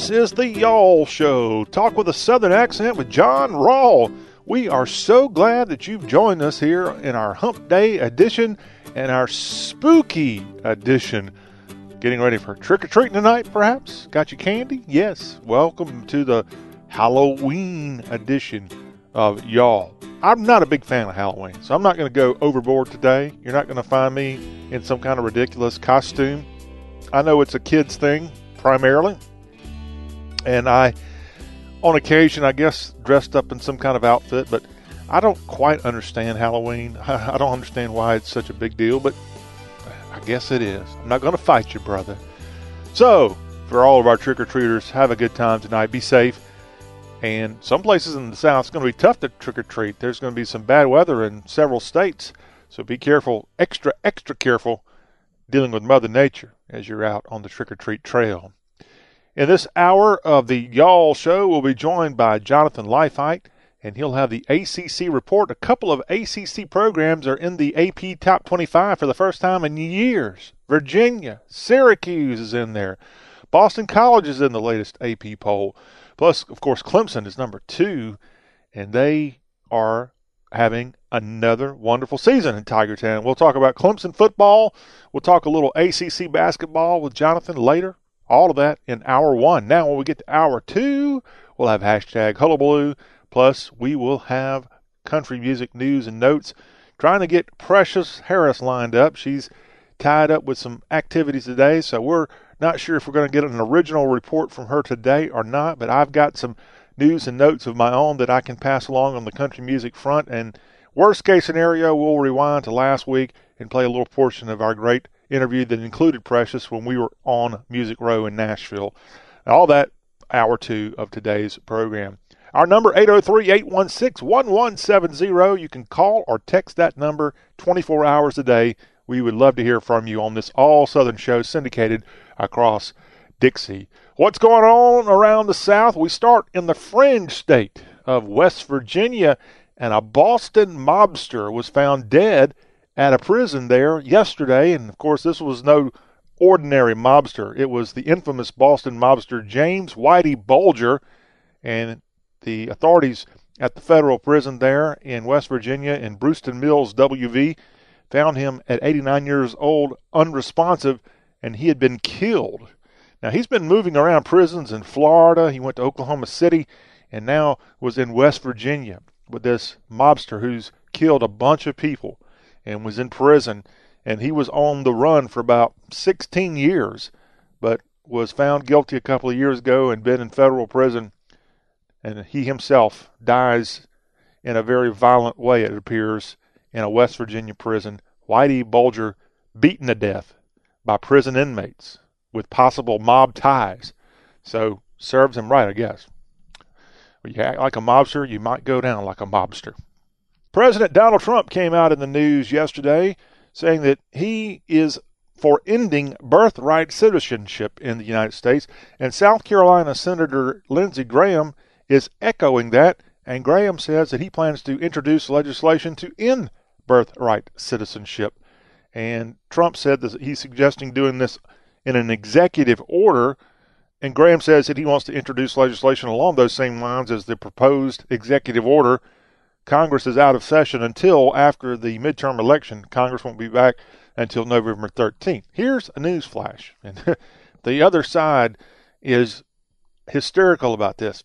This is the Y'all Show. Talk with a Southern accent with John Rawl. We are so glad that you've joined us here in our Hump Day edition and our spooky edition. Getting ready for trick or treating tonight, perhaps? Got your candy? Yes. Welcome to the Halloween edition of Y'all. I'm not a big fan of Halloween, so I'm not going to go overboard today. You're not going to find me in some kind of ridiculous costume. I know it's a kid's thing primarily, and I, on occasion, I guess, dressed up in some kind of outfit, but I don't quite understand Halloween. I don't understand why it's such a big deal, but I guess it is. I'm not going to fight you, brother. So, for all of our trick or treaters, have a good time tonight. Be safe. And some places in the South, it's going to be tough to trick or treat. There's going to be some bad weather in several states. So be careful, extra, extra careful dealing with Mother Nature as you're out on the trick or treat trail. In this hour of the Y'all Show, we'll be joined by Jonathan Leifheit, and he'll have the ACC report. A couple of ACC programs are in the AP Top 25 for the first time in years. Virginia, Syracuse is in there. Boston College is in the latest AP poll. Plus, of course, Clemson is number two, and they are having another wonderful season in Tiger Town. We'll talk about Clemson football. We'll talk a little ACC basketball with Jonathan later. All of that in hour one. Now, when we get to hour two, we'll have hashtag hullabaloo. Plus, we will have country music news and notes. Trying to get Precious Harris lined up. She's tied up with some activities today, so we're not sure if we're going to get an original report from her today or not, but I've got some news and notes of my own that I can pass along on the country music front. And worst case scenario, we'll rewind to last week and play a little portion of our great interview that included Precious when we were on Music Row in Nashville. All that hour two of today's program. Our number 803-816-1170. You can call or text that number 24 hours a day. We would love to hear from you on this all Southern show syndicated across Dixie. What's going on around the South? We start in the fringe state of West Virginia, and a Boston mobster was found dead at a prison there yesterday. And of course, this was no ordinary mobster. It was the infamous Boston mobster James Whitey Bulger, and the authorities at the federal prison there in West Virginia in Bruceton Mills, WV, found him at 89 years old, unresponsive and he had been killed. Now, he's been moving around prisons in Florida. He went to Oklahoma City and now was in West Virginia with this mobster who's killed a bunch of people and was in prison. And he was on the run for about 16 years, but was found guilty a couple of years ago and been in federal prison. And he himself dies in a very violent way, it appears, in a West Virginia prison. Whitey Bulger beaten to death by prison inmates with possible mob ties. So serves him right, I guess. When you act like a mobster, you might go down like a mobster. President Donald Trump came out in the news yesterday saying that he is for ending birthright citizenship in the United States, and South Carolina Senator Lindsey Graham is echoing that. And Graham says that he plans to introduce legislation to end birthright citizenship. And Trump said that he's suggesting doing this in an executive order. And Graham says that he wants to introduce legislation along those same lines as the proposed executive order. Congress is out of session until after the midterm election. Congress won't be back until November 13th. Here's a news flash. And the other side is hysterical about this.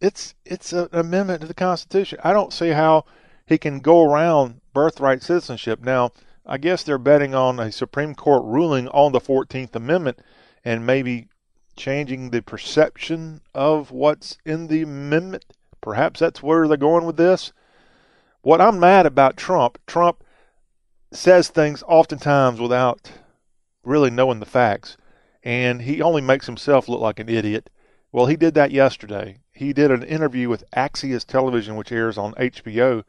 It's it's an amendment to the Constitution. I don't see how he can go around birthright citizenship. Now, I guess they're betting on a Supreme Court ruling on the 14th Amendment and maybe changing the perception of what's in the amendment. Perhaps that's where they're going with this. What I'm mad about Trump, Trump says things oftentimes without really knowing the facts, and he only makes himself look like an idiot. Well, he did that yesterday. He did an interview with Axios Television, which airs on HBO,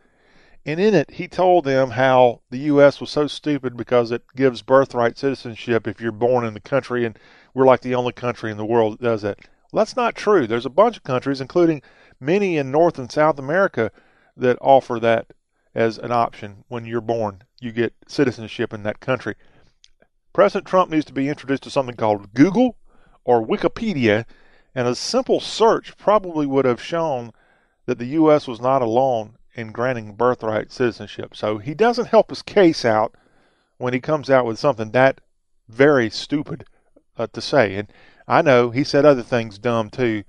and in it, he told them how the U.S. was so stupid because it gives birthright citizenship if you're born in the country, and we're like the only country in the world that does that. Well, that's not true. There's a bunch of countries, including many in North and South America, that offer that as an option when you're born. You get citizenship in that country. President Trump needs to be introduced to something called Google or Wikipedia, And a simple search probably would have shown that the U.S. was not alone in granting birthright citizenship. So he doesn't help his case out when he comes out with something that very stupid uh, to say. And I know he said other things dumb too,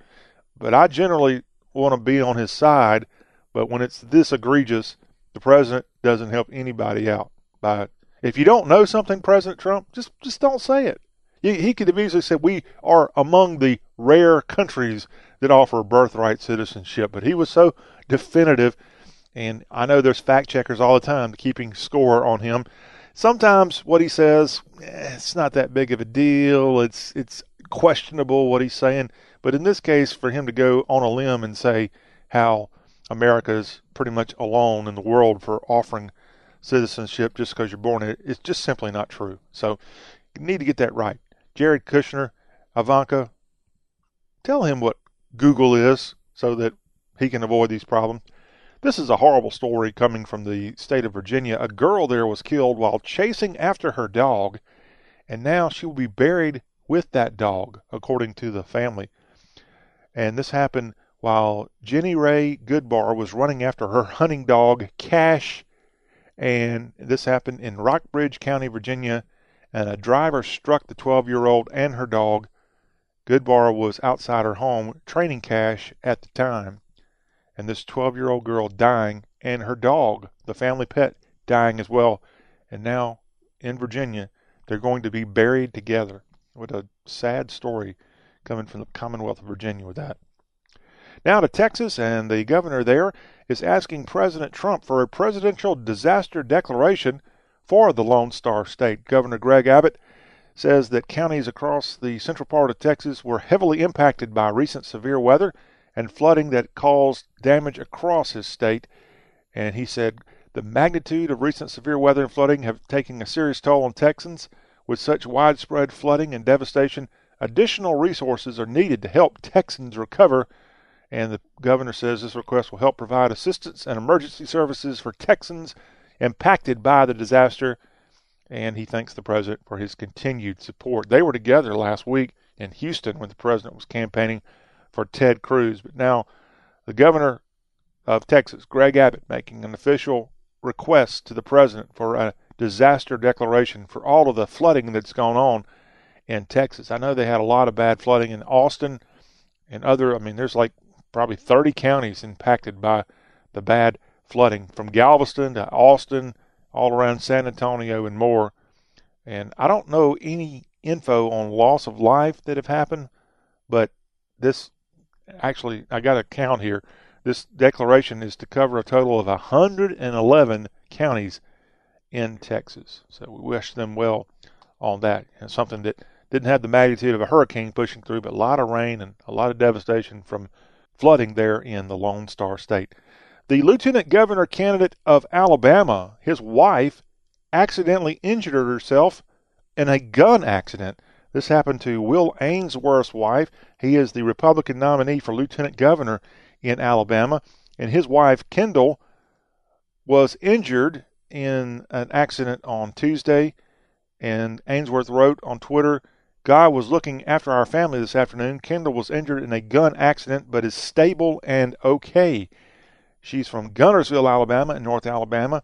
but I generally want to be on his side. But when it's this egregious, the president doesn't help anybody out by. If you don't know something, President Trump, just just don't say it. He, he could have easily said we are among the rare countries that offer birthright citizenship, but he was so definitive. And I know there's fact checkers all the time keeping score on him. Sometimes what he says, eh, it's not that big of a deal. It's it's questionable what he's saying. But in this case, for him to go on a limb and say how America is pretty much alone in the world for offering citizenship just because you're born in it, it's just simply not true. So you need to get that right. Jared Kushner, Ivanka, tell him what Google is so that he can avoid these problems. This is a horrible story coming from the state of Virginia. A girl there was killed while chasing after her dog, and now she will be buried with that dog, according to the family. And this happened while Jenny Ray Goodbar was running after her hunting dog, Cash. And this happened in Rockbridge County, Virginia. And a driver struck the 12 year old and her dog. Goodbar was outside her home training Cash at the time. And this 12 year old girl dying, and her dog, the family pet, dying as well. And now in Virginia, they're going to be buried together. What a sad story coming from the Commonwealth of Virginia with that. Now to Texas, and the governor there is asking President Trump for a presidential disaster declaration for the Lone Star State. Governor Greg Abbott says that counties across the central part of Texas were heavily impacted by recent severe weather and flooding that caused damage across his state. And he said the magnitude of recent severe weather and flooding have taken a serious toll on Texans. With such widespread flooding and devastation, additional resources are needed to help Texans recover. And the governor says this request will help provide assistance and emergency services for Texans impacted by the disaster. And he thanks the president for his continued support. They were together last week in Houston when the president was campaigning for Ted Cruz. But now the governor of Texas, Greg Abbott, making an official request to the president for a disaster declaration for all of the flooding that's gone on in Texas. I know they had a lot of bad flooding in Austin and other, I mean, there's like probably 30 counties impacted by the bad flooding from Galveston to Austin, all around San Antonio and more. And I don't know any info on loss of life that have happened, but this actually, I got a count here. This declaration is to cover a total of 111 counties in Texas. So we wish them well on that. And something that didn't have the magnitude of a hurricane pushing through, but a lot of rain and a lot of devastation from flooding there in the Lone Star State. The lieutenant governor candidate of Alabama, his wife, accidentally injured herself in a gun accident. This happened to Will Ainsworth's wife. He is the Republican nominee for lieutenant governor in Alabama. And his wife, Kendall, was injured in an accident on Tuesday, and Ainsworth wrote on Twitter, God was looking after our family this afternoon. Kendall was injured in a gun accident, but is stable and okay. She's from Guntersville, Alabama, in North Alabama,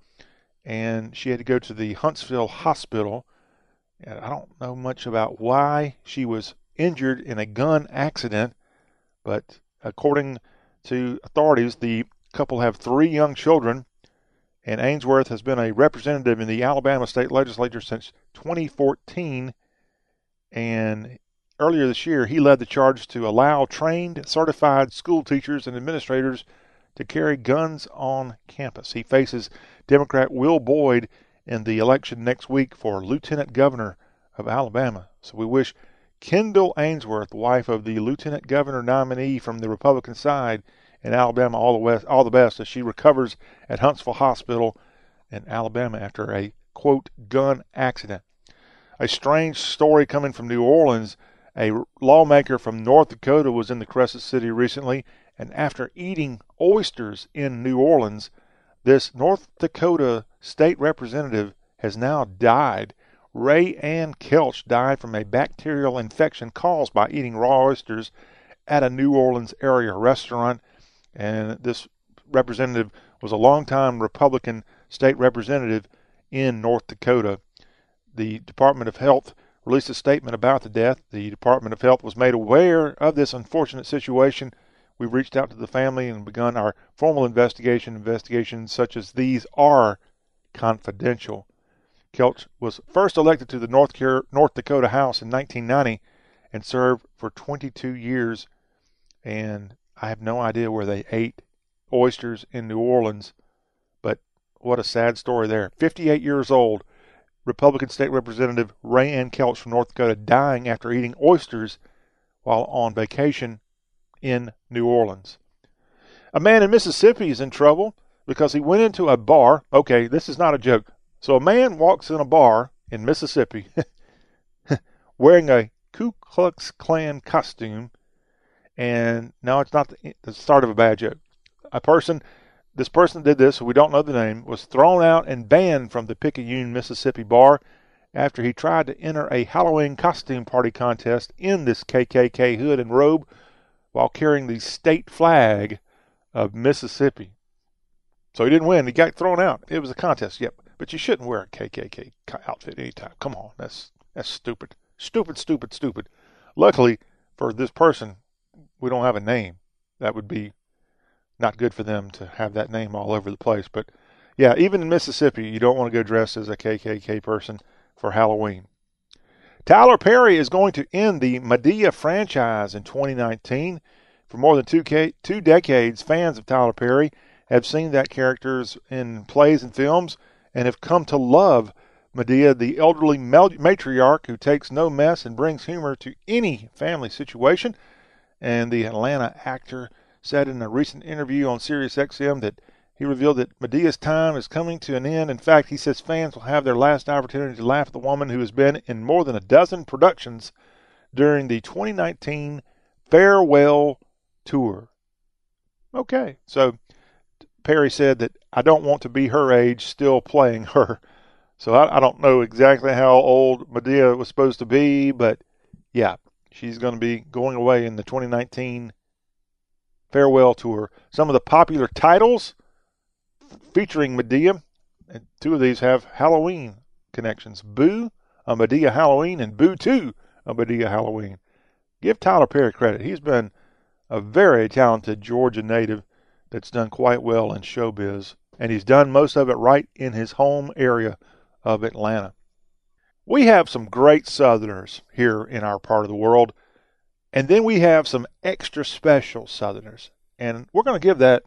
and she had to go to the Huntsville Hospital. And I don't know much about why she was injured in a gun accident, but according to authorities, the couple have three young children and Ainsworth has been a representative in the Alabama state legislature since 2014. And earlier this year, he led the charge to allow trained, certified school teachers and administrators to carry guns on campus. He faces Democrat Will Boyd in the election next week for lieutenant governor of Alabama. So we wish Kendall Ainsworth, wife of the lieutenant governor nominee from the Republican side, in Alabama all the west, all the best as she recovers at Huntsville Hospital in Alabama after a quote gun accident. A strange story coming from New Orleans. A lawmaker from North Dakota was in the Crescent City recently, and after eating oysters in New Orleans, this North Dakota state representative has now died. Rae Ann Kelsch died from a bacterial infection caused by eating raw oysters at a New Orleans area restaurant. And this representative was a longtime Republican state representative in North Dakota. The Department of Health released a statement about the death. The Department of Health was made aware of this unfortunate situation. We reached out to the family and begun our formal investigation. Investigations such as these are confidential. Kelsch was first elected to the North, North Dakota House in 1990 and served for 22 years. And I have no idea where they ate oysters in New Orleans, but what a sad story there. 58 years old, Republican State Representative Rae Ann Kelsch from North Dakota dying after eating oysters while on vacation in New Orleans. A man in Mississippi is in trouble because he went into a bar. Okay, this is not a joke. So a man walks in a bar in Mississippi wearing a Ku Klux Klan costume, and now it's not the, the start of a bad joke. A person this person did this, we don't know the name, was thrown out and banned from the Picayune, Mississippi bar after he tried to enter a Halloween costume party contest in this KKK hood and robe while carrying the state flag of Mississippi. So he didn't win. He got thrown out. It was a contest, yep. But you shouldn't wear a KKK outfit anytime. Come on, that's that's stupid, stupid, stupid, stupid. Luckily for this person, we don't have a name. That would be not good for them to have that name all over the place. But yeah, even in Mississippi, you don't want to go dressed as a KKK person for Halloween. Tyler Perry is going to end the Madea franchise in 2019. For more than two, two decades, fans of Tyler Perry have seen that characters in plays and films and have come to love Madea, the elderly matriarch who takes no mess and brings humor to any family situation. And the Atlanta actor said in a recent interview on SiriusXM that he revealed that Madea's time is coming to an end. In fact, he says fans will have their last opportunity to laugh at the woman who has been in more than a dozen productions during the 2019 farewell tour. Okay, so Perry said that I don't want to be her age still playing her. So I, I don't know exactly how old Madea was supposed to be, but yeah, she's going to be going away in the 2019 farewell tour. Some of the popular titles featuring Madea, and two of these have Halloween connections. Boo, a Madea Halloween, and Boo 2, a Madea Halloween. Give Tyler Perry credit. He's been a very talented Georgia native that's done quite well in showbiz, and he's done most of it right in his home area of Atlanta. We have some great Southerners here in our part of the world. And then we have some extra special Southerners. And we're going to give that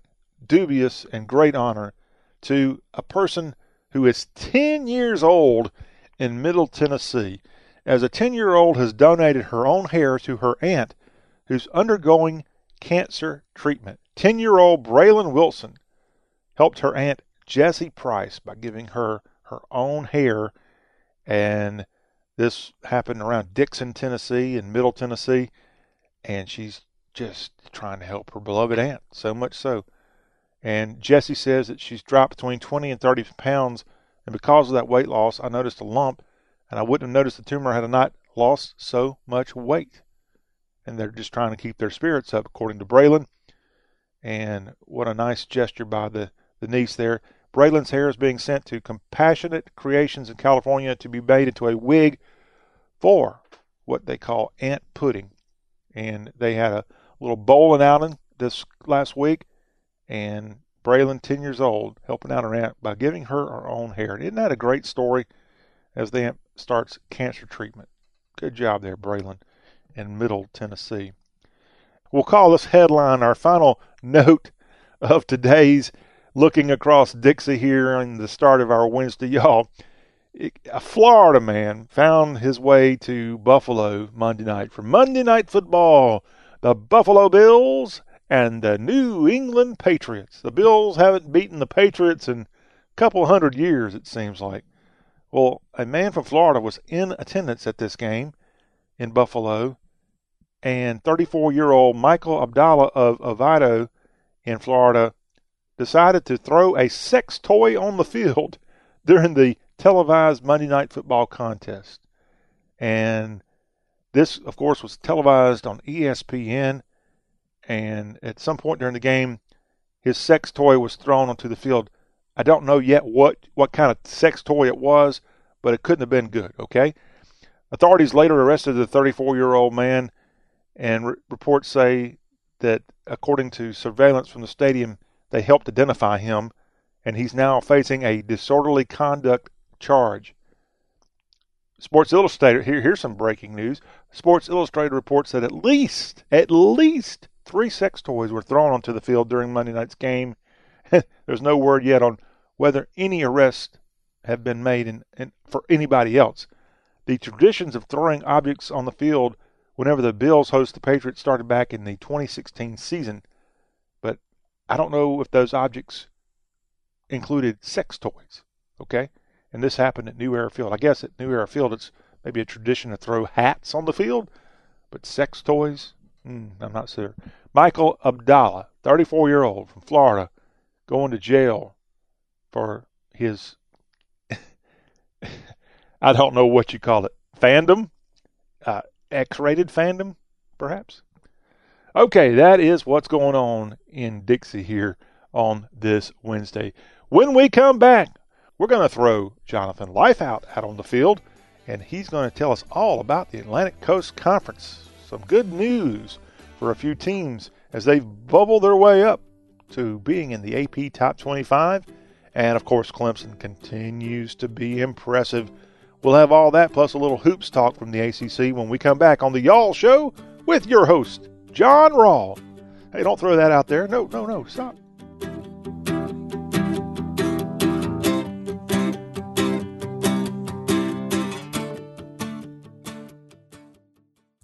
dubious and great honor to a person who is 10 years old in Middle Tennessee, as a 10 year old has donated her own hair to her aunt who's undergoing cancer treatment. 10 year old Braylon Wilson helped her aunt Jessie Price by giving her her own hair. And this happened around Dickson, Tennessee, and Middle Tennessee and she's just trying to help her beloved aunt, so much so. And Jessie says that she's dropped between 20 and 30 pounds, and because of that weight loss, I noticed a lump, and I wouldn't have noticed the tumor had I not lost so much weight. And they're just trying to keep their spirits up, according to Braylon. And what a nice gesture by the, the niece there. Braylon's hair is being sent to Compassionate Creations in California to be made into a wig for what they call ant pudding and they had a little bowling outing this last week, and Braylon, 10 years old, helping out her aunt by giving her her own hair. Isn't that a great story as the aunt starts cancer treatment? Good job there, Braylon, in Middle Tennessee. We'll call this headline our final note of today's looking across Dixie here in the start of our Wednesday, y'all a Florida man found his way to Buffalo Monday night for Monday Night Football. The Buffalo Bills and the New England Patriots. The Bills haven't beaten the Patriots in a couple hundred years, it seems like. Well, a man from Florida was in attendance at this game in Buffalo, and 34 year old Michael Abdallah of Oviedo in Florida decided to throw a sex toy on the field during the televised Monday Night Football contest. And this, of course, was televised on ESPN. and at some point during the game, his sex toy was thrown onto the field. I don't know yet what, what kind of sex toy it was, but it couldn't have been good, okay? Authorities later arrested the 34 year old man, and re- reports say that, according to surveillance from the stadium, they helped identify him, and he's now facing a disorderly conduct charge. Sports Illustrated, here, here's some breaking news. Sports Illustrated reports that at least, at least three sex toys were thrown onto the field during Monday night's game. There's no word yet on whether any arrests have been made in, in, for anybody else. The traditions of throwing objects on the field whenever the Bills host the Patriots started back in the 2016 season, but I don't know if those objects included sex toys. Okay? And this happened at New Era Field. I guess at New Era Field, it's maybe a tradition to throw hats on the field, but sex toys, mm, I'm not sure. Michael Abdallah, 34 year old from Florida, going to jail for his, I don't know what you call it, fandom, uh, X rated fandom, perhaps. Okay, that is what's going on in Dixie here on this Wednesday. When we come back, we're going to throw Jonathan Leifheit out on the field, and he's going to tell us all about the Atlantic Coast Conference. Some good news for a few teams as they bubble their way up to being in the AP Top 25. And of course, Clemson continues to be impressive. We'll have all that plus a little hoops talk from the ACC when we come back on the Y'all Show with your host, John Rawl. Hey, don't throw that out there. No, no, no, stop.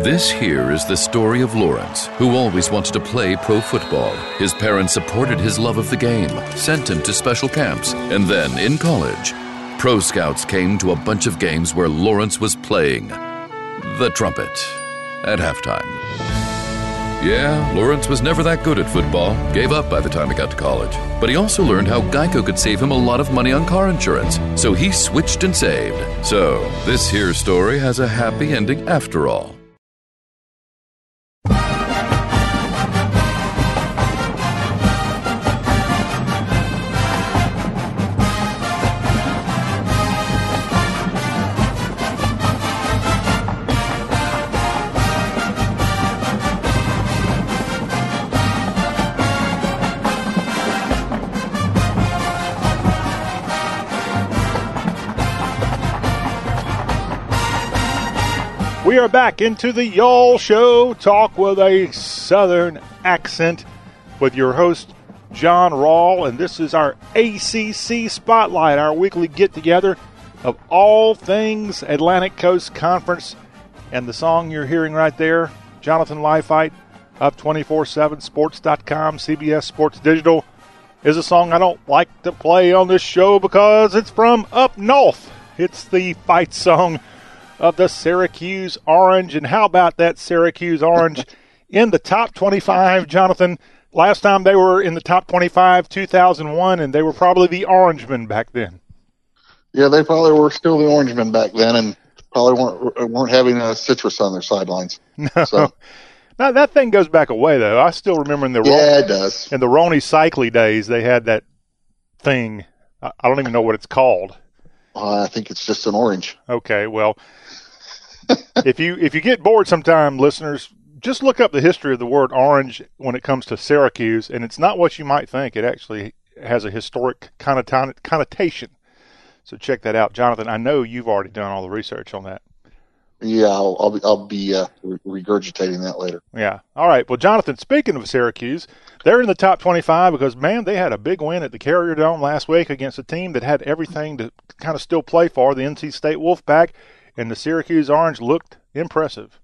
This here is the story of Lawrence, who always wanted to play pro football. His parents supported his love of the game, sent him to special camps, and then in college, pro scouts came to a bunch of games where Lawrence was playing the trumpet at halftime. Yeah, Lawrence was never that good at football, gave up by the time he got to college. But he also learned how Geico could save him a lot of money on car insurance, so he switched and saved. So, this here story has a happy ending after all. Back into the Y'all Show, talk with a Southern accent with your host, John Rawl, and this is our ACC Spotlight, our weekly get together of all things Atlantic Coast Conference. And the song you're hearing right there, Jonathan Leifheit, of 24 7 sports.com, CBS Sports Digital, is a song I don't like to play on this show because it's from up north. It's the fight song of the Syracuse Orange. And how about that Syracuse Orange in the top 25, Jonathan. Last time they were in the top 25, 2001, and they were probably the Orangemen back then. Yeah, they probably were still the Orangemen back then, and probably weren't weren't having a citrus on their sidelines. No. So. Now that thing goes back away though. I still remember in the yeah, it does. In the Rony Seikaly days, they had that thing. I don't even know what it's called. Uh, I think it's just an orange. Okay, well, if you if you get bored sometime, listeners, just look up the history of the word orange when it comes to Syracuse, and it's not what you might think. It actually has a historic connotation. So check that out, Jonathan. I know you've already done all the research on that. Yeah, I'll I'll be, I'll be uh, regurgitating that later. Yeah. All right. Well, Jonathan, speaking of Syracuse, they're in the top 25 because man, they had a big win at the Carrier Dome last week against a team that had everything to kind of still play for. The NC State Wolfpack and the Syracuse Orange looked impressive.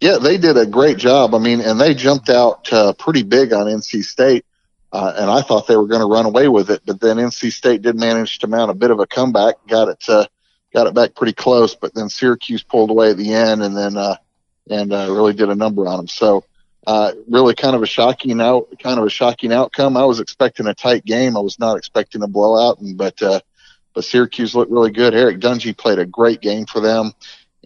Yeah, they did a great job. I mean, and they jumped out uh, pretty big on NC State. Uh, and I thought they were going to run away with it, but then NC State did manage to mount a bit of a comeback, got it uh, got it back pretty close, but then Syracuse pulled away at the end and then, uh, and, uh, really did a number on them. So, uh, really kind of a shocking out, kind of a shocking outcome. I was expecting a tight game. I was not expecting a blowout, and, but, uh, but Syracuse looked really good. Eric Dungey played a great game for them,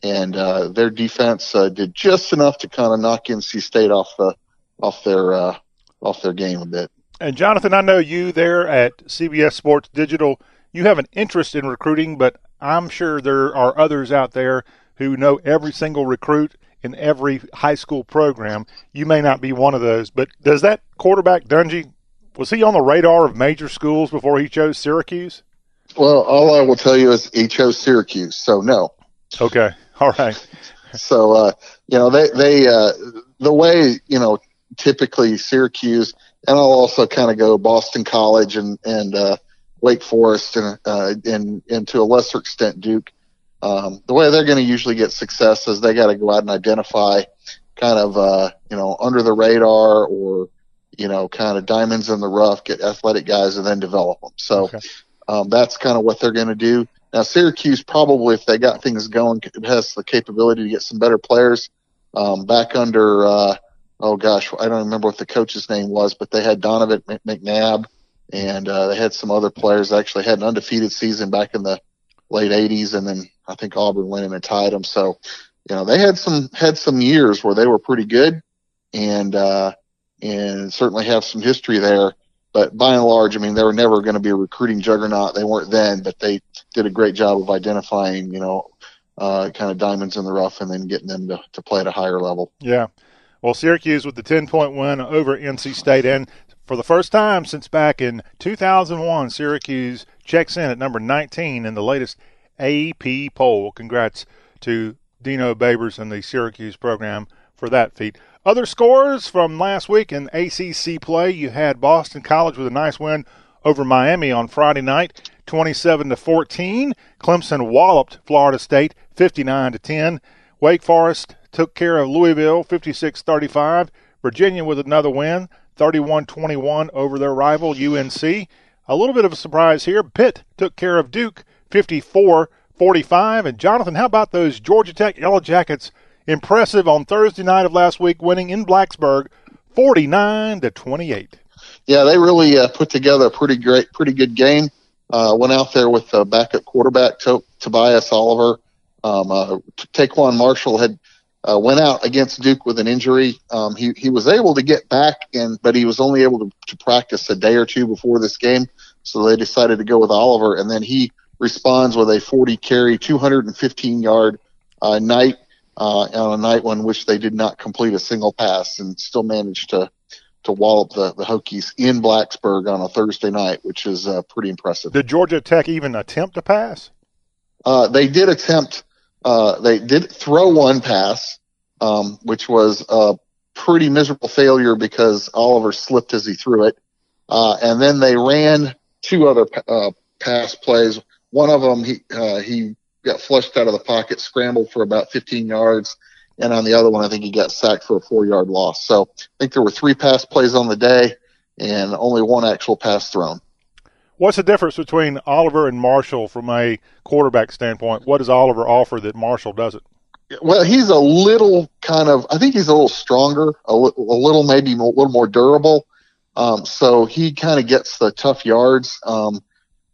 and, uh, their defense, uh, did just enough to kind of knock NC State off the, off their, uh, off their game a bit. And Jonathan, I know you there at CBS Sports Digital, you have an interest in recruiting, but I'm sure there are others out there who know every single recruit in every high school program. You may not be one of those, but does that quarterback Dungey was he on the radar of major schools before he chose Syracuse? Well, all I will tell you is he chose Syracuse, so no. Okay, all right. so uh, you know they they uh, the way you know typically Syracuse, and I'll also kind of go Boston College and and uh, Wake Forest and, uh, and, and to a lesser extent Duke. Um, the way they're going to usually get success is they got to go out and identify kind of, uh, you know, under the radar or, you know, kind of diamonds in the rough, get athletic guys and then develop them. So, okay. Um, that's kind of what they're going to do. Now, Syracuse probably, if they got things going, has the capability to get some better players. Um, back under, uh, oh gosh, I don't remember what the coach's name was, but they had Donovan McNabb and uh, they had some other players that actually had an undefeated season back in the late 80s, and then I think Auburn went in and tied them. So, you know, they had some had some years where they were pretty good, and uh, and certainly have some history there. But by and large, I mean, they were never going to be a recruiting juggernaut. They weren't then, but they did a great job of identifying, you know, uh, kind of diamonds in the rough and then getting them to, to play at a higher level. Yeah. Well, Syracuse with the 10 point win over NC State. And for the first time since back in 2001, Syracuse checks in at number 19 in the latest AP poll. Congrats to Dino Babers and the Syracuse program for that feat. Other scores from last week in ACC play, you had Boston College with a nice win over Miami on Friday night, 27 to 14. Clemson walloped Florida State 59 to 10. Wake Forest took care of Louisville 56-35. Virginia with another win, 31 21 over their rival UNC. A little bit of a surprise here. Pitt took care of Duke 54 45. And Jonathan, how about those Georgia Tech Yellow Jackets? Impressive on Thursday night of last week, winning in Blacksburg 49 to 28. Yeah, they really uh, put together a pretty great, pretty good game. Uh, went out there with the backup quarterback to- Tobias Oliver. Um, uh, TaQuon Marshall had uh, went out against Duke with an injury. Um, he he was able to get back, and but he was only able to, to practice a day or two before this game. So they decided to go with Oliver, and then he responds with a 40 carry, 215 yard uh, night uh, on a night on which they did not complete a single pass, and still managed to to wallop the, the Hokies in Blacksburg on a Thursday night, which is uh, pretty impressive. Did Georgia Tech even attempt a pass? Uh, they did attempt uh, they did throw one pass, um, which was a pretty miserable failure because Oliver slipped as he threw it. Uh, and then they ran two other uh, pass plays. One of them, he uh, he got flushed out of the pocket, scrambled for about 15 yards, and on the other one, I think he got sacked for a four-yard loss. So I think there were three pass plays on the day, and only one actual pass thrown. What's the difference between Oliver and Marshall from a quarterback standpoint? What does Oliver offer that Marshall doesn't? well, he's a little kind of. I think he's a little stronger, a, li- a little maybe a little more durable. Um, so he kind of gets the tough yards. Um,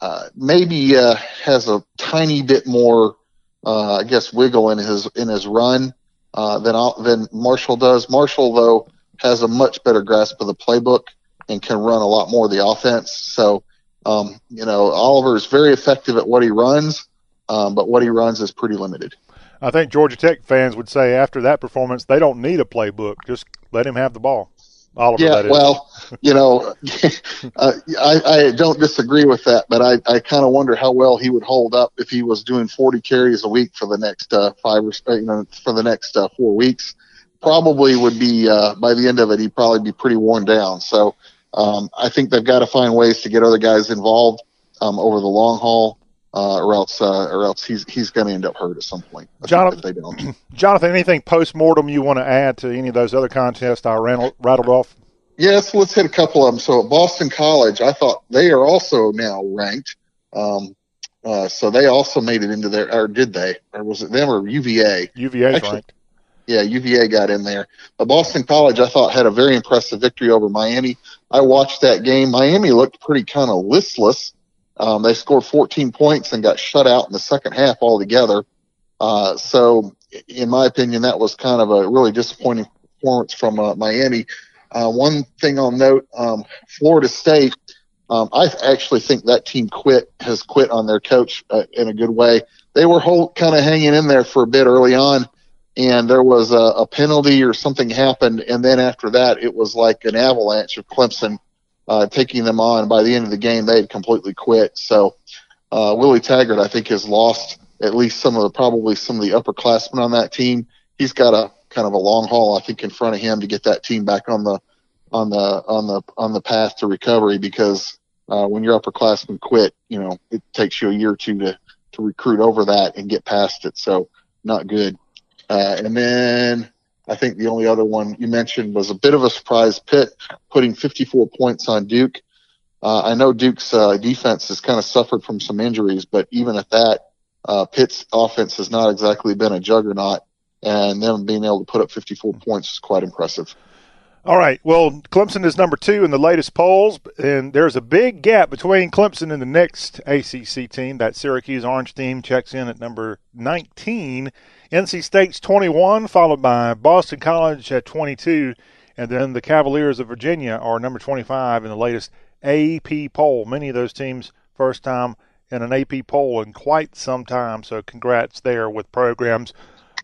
uh, maybe uh, has a tiny bit more, uh, I guess, wiggle in his in his run uh, than than Marshall does. Marshall though has a much better grasp of the playbook and can run a lot more of the offense. So um, you know, Oliver is very effective at what he runs, um, but what he runs is pretty limited. I think Georgia Tech fans would say after that performance, they don't need a playbook. Just let him have the ball. Oliver, yeah, well, you know, uh, I, I don't disagree with that, but I, I kind of wonder how well he would hold up if he was doing 40 carries a week for the next uh, five or uh, you know for the next uh, four weeks. Probably would be uh, by the end of it, he'd probably be pretty worn down. So um, I think they've got to find ways to get other guys involved um, over the long haul, uh, or else, uh, or else he's he's going to end up hurt at some point. Jonathan. Jonathan, anything post mortem you want to add to any of those other contests I rattled, rattled off? Yes, let's hit a couple of them. So at Boston College, I thought they are also now ranked. Um, uh, so they also made it into their, or did they? Or was it them or UVA? UVA ranked. Yeah, UVA got in there. But Boston College, I thought, had a very impressive victory over Miami. I watched that game. Miami looked pretty kind of listless. Um, they scored 14 points and got shut out in the second half altogether. Uh, so, in my opinion, that was kind of a really disappointing performance from uh, Miami. Uh, one thing I'll note, um, Florida State, um, I actually think that team quit, has quit on their coach uh, in a good way. They were kind of hanging in there for a bit early on and there was a, a penalty or something happened, and then after that, it was like an avalanche of Clemson uh, taking them on. By the end of the game, they had completely quit. So uh, Willie Taggart, I think, has lost at least some of the probably some of the upperclassmen on that team. He's got a kind of a long haul, I think, in front of him to get that team back on the on the on the on the path to recovery because uh, when your upperclassmen quit, you know, it takes you a year or two to to recruit over that and get past it. So not good. Uh, and then I think the only other one you mentioned was a bit of a surprise. Pitt putting 54 points on Duke. Uh, I know Duke's uh, defense has kind of suffered from some injuries, but even at that, uh, Pitt's offense has not exactly been a juggernaut, and them being able to put up 54 points is quite impressive. All right. Well, Clemson is number two in the latest polls, and there's a big gap between Clemson and the next ACC team. That Syracuse Orange team checks in at number 19 NC State's 21, followed by Boston College at 22, and then the Cavaliers of Virginia are number 25 in the latest AP poll. Many of those teams first time in an AP poll in quite some time, so congrats there with programs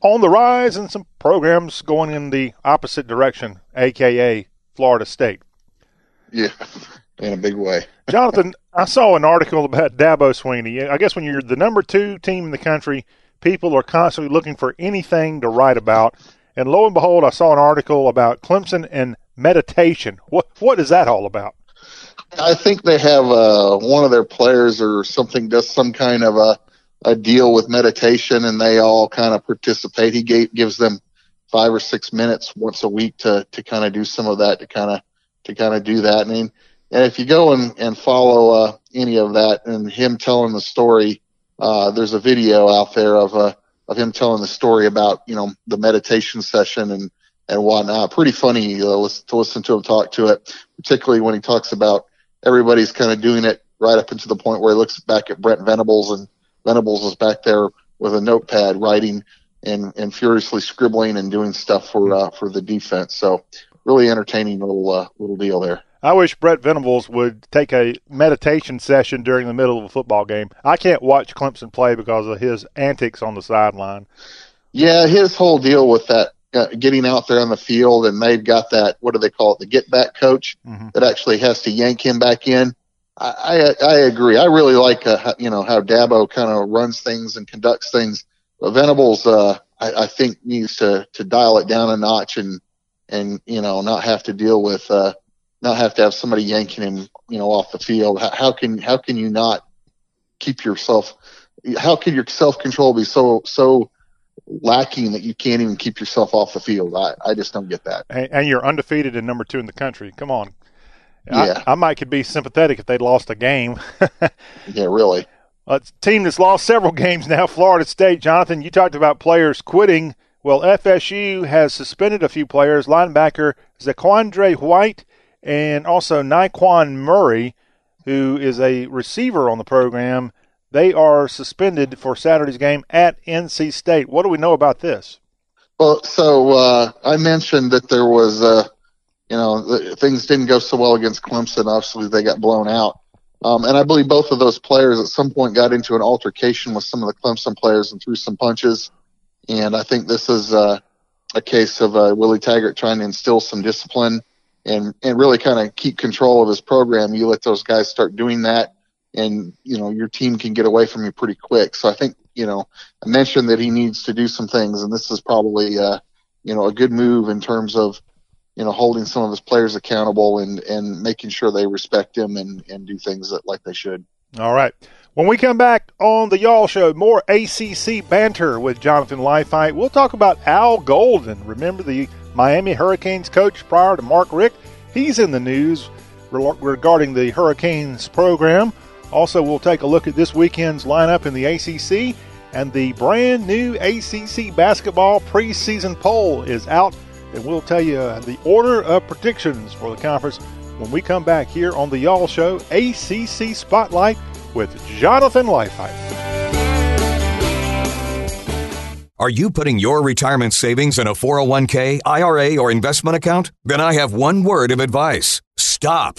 on the rise and some programs going in the opposite direction, aka Florida State. Yeah, in a big way. Jonathan, I saw an article about Dabo Swinney. I guess when you're the number two team in the country – people are constantly looking for anything to write about. And lo and behold, I saw an article about Clemson and meditation. What what is that all about? I think they have uh, one of their players or something does some kind of a a deal with meditation, and they all kind of participate. He gives them five or six minutes once a week to to kind of do some of that to kind of to kind of do that. I mean, and if you go and and follow uh, any of that and him telling the story uh, there's a video out there of uh, of him telling the story about you know the meditation session and and whatnot. Pretty funny uh, to listen to him talk to it, particularly when he talks about everybody's kind of doing it right up into the point where he looks back at Brent Venables and Venables is back there with a notepad writing and and furiously scribbling and doing stuff for uh, for the defense. So really entertaining little uh, little deal there. I wish Brent Venables would take a meditation session during the middle of a football game. I can't watch Clemson play because of his antics on the sideline. Yeah, his whole deal with that uh, getting out there on the field, and they've got that what do they call it, the get back coach mm-hmm. that actually has to yank him back in. I I, I agree. I really like uh, how, you know how Dabo kind of runs things and conducts things. But Venables, uh, I, I think needs to to dial it down a notch and and you know not have to deal with uh, not have to have somebody yanking him, you know, off the field. How, how can how can you not keep yourself? How can your self control be so so lacking that you can't even keep yourself off the field? I, I just don't get that. And, and you're undefeated and number two in the country. Come on. Yeah. I, I might could be sympathetic if they'd lost a game. yeah, really. A team that's lost several games now, Florida State. Jonathan, you talked about players quitting Well, FSU has suspended a few players, linebacker Zaquandre White and also Nyqwan Murray, who is a receiver on the program. They are suspended for Saturday's game at NC State. What do we know about this? Well, so uh, I mentioned that there was, uh, you know, things didn't go so well against Clemson. Obviously, they got blown out. Um, and I believe both of those players at some point got into an altercation with some of the Clemson players and threw some punches. And I think this is uh, a case of uh, Willie Taggart trying to instill some discipline and and really kind of keep control of his program. You let those guys start doing that, and you know your team can get away from you pretty quick. So I think you know I mentioned that he needs to do some things, and this is probably uh, you know a good move in terms of you know holding some of his players accountable and and making sure they respect him and and do things that like they should. All right. When we come back on the Y'all Show, more ACC banter with Jonathan Leifheit. We'll talk about Al Golden. Remember the Miami Hurricanes coach prior to Mark Richt? He's in the news regarding the Hurricanes program. Also, we'll take a look at this weekend's lineup in the ACC, and the brand new ACC basketball preseason poll is out, and we'll tell you the order of predictions for the conference when we come back here on the Y'all Show ACC Spotlight with Jonathan Leifheit. Are you putting your retirement savings in a 401k, IRA, or investment account? Then I have one word of advice stop.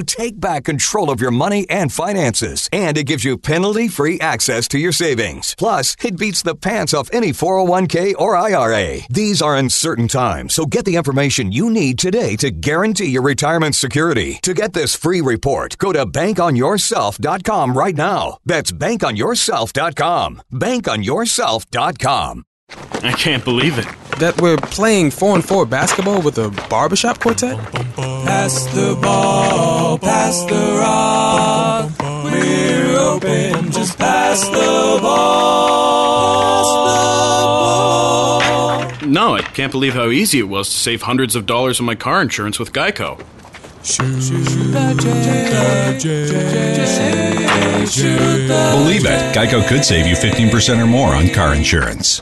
take back control of your money and finances, and it gives you penalty free access to your savings. Plus, it beats the pants off any 401k or IRA. These are uncertain times, so get the information you need today to guarantee your retirement security. To get this free report, go to bankonyourself.com right now. That's bankonyourself.com. Bankonyourself.com. I can't believe it. That we're playing 4 and 4 basketball with a barbershop quartet? Pass the ball, pass the rock. We're open, just pass the ball. No, I can't believe how easy it was to save hundreds of dollars on my car insurance with Geico. Believe it, Geico could save you 15% or more on car insurance.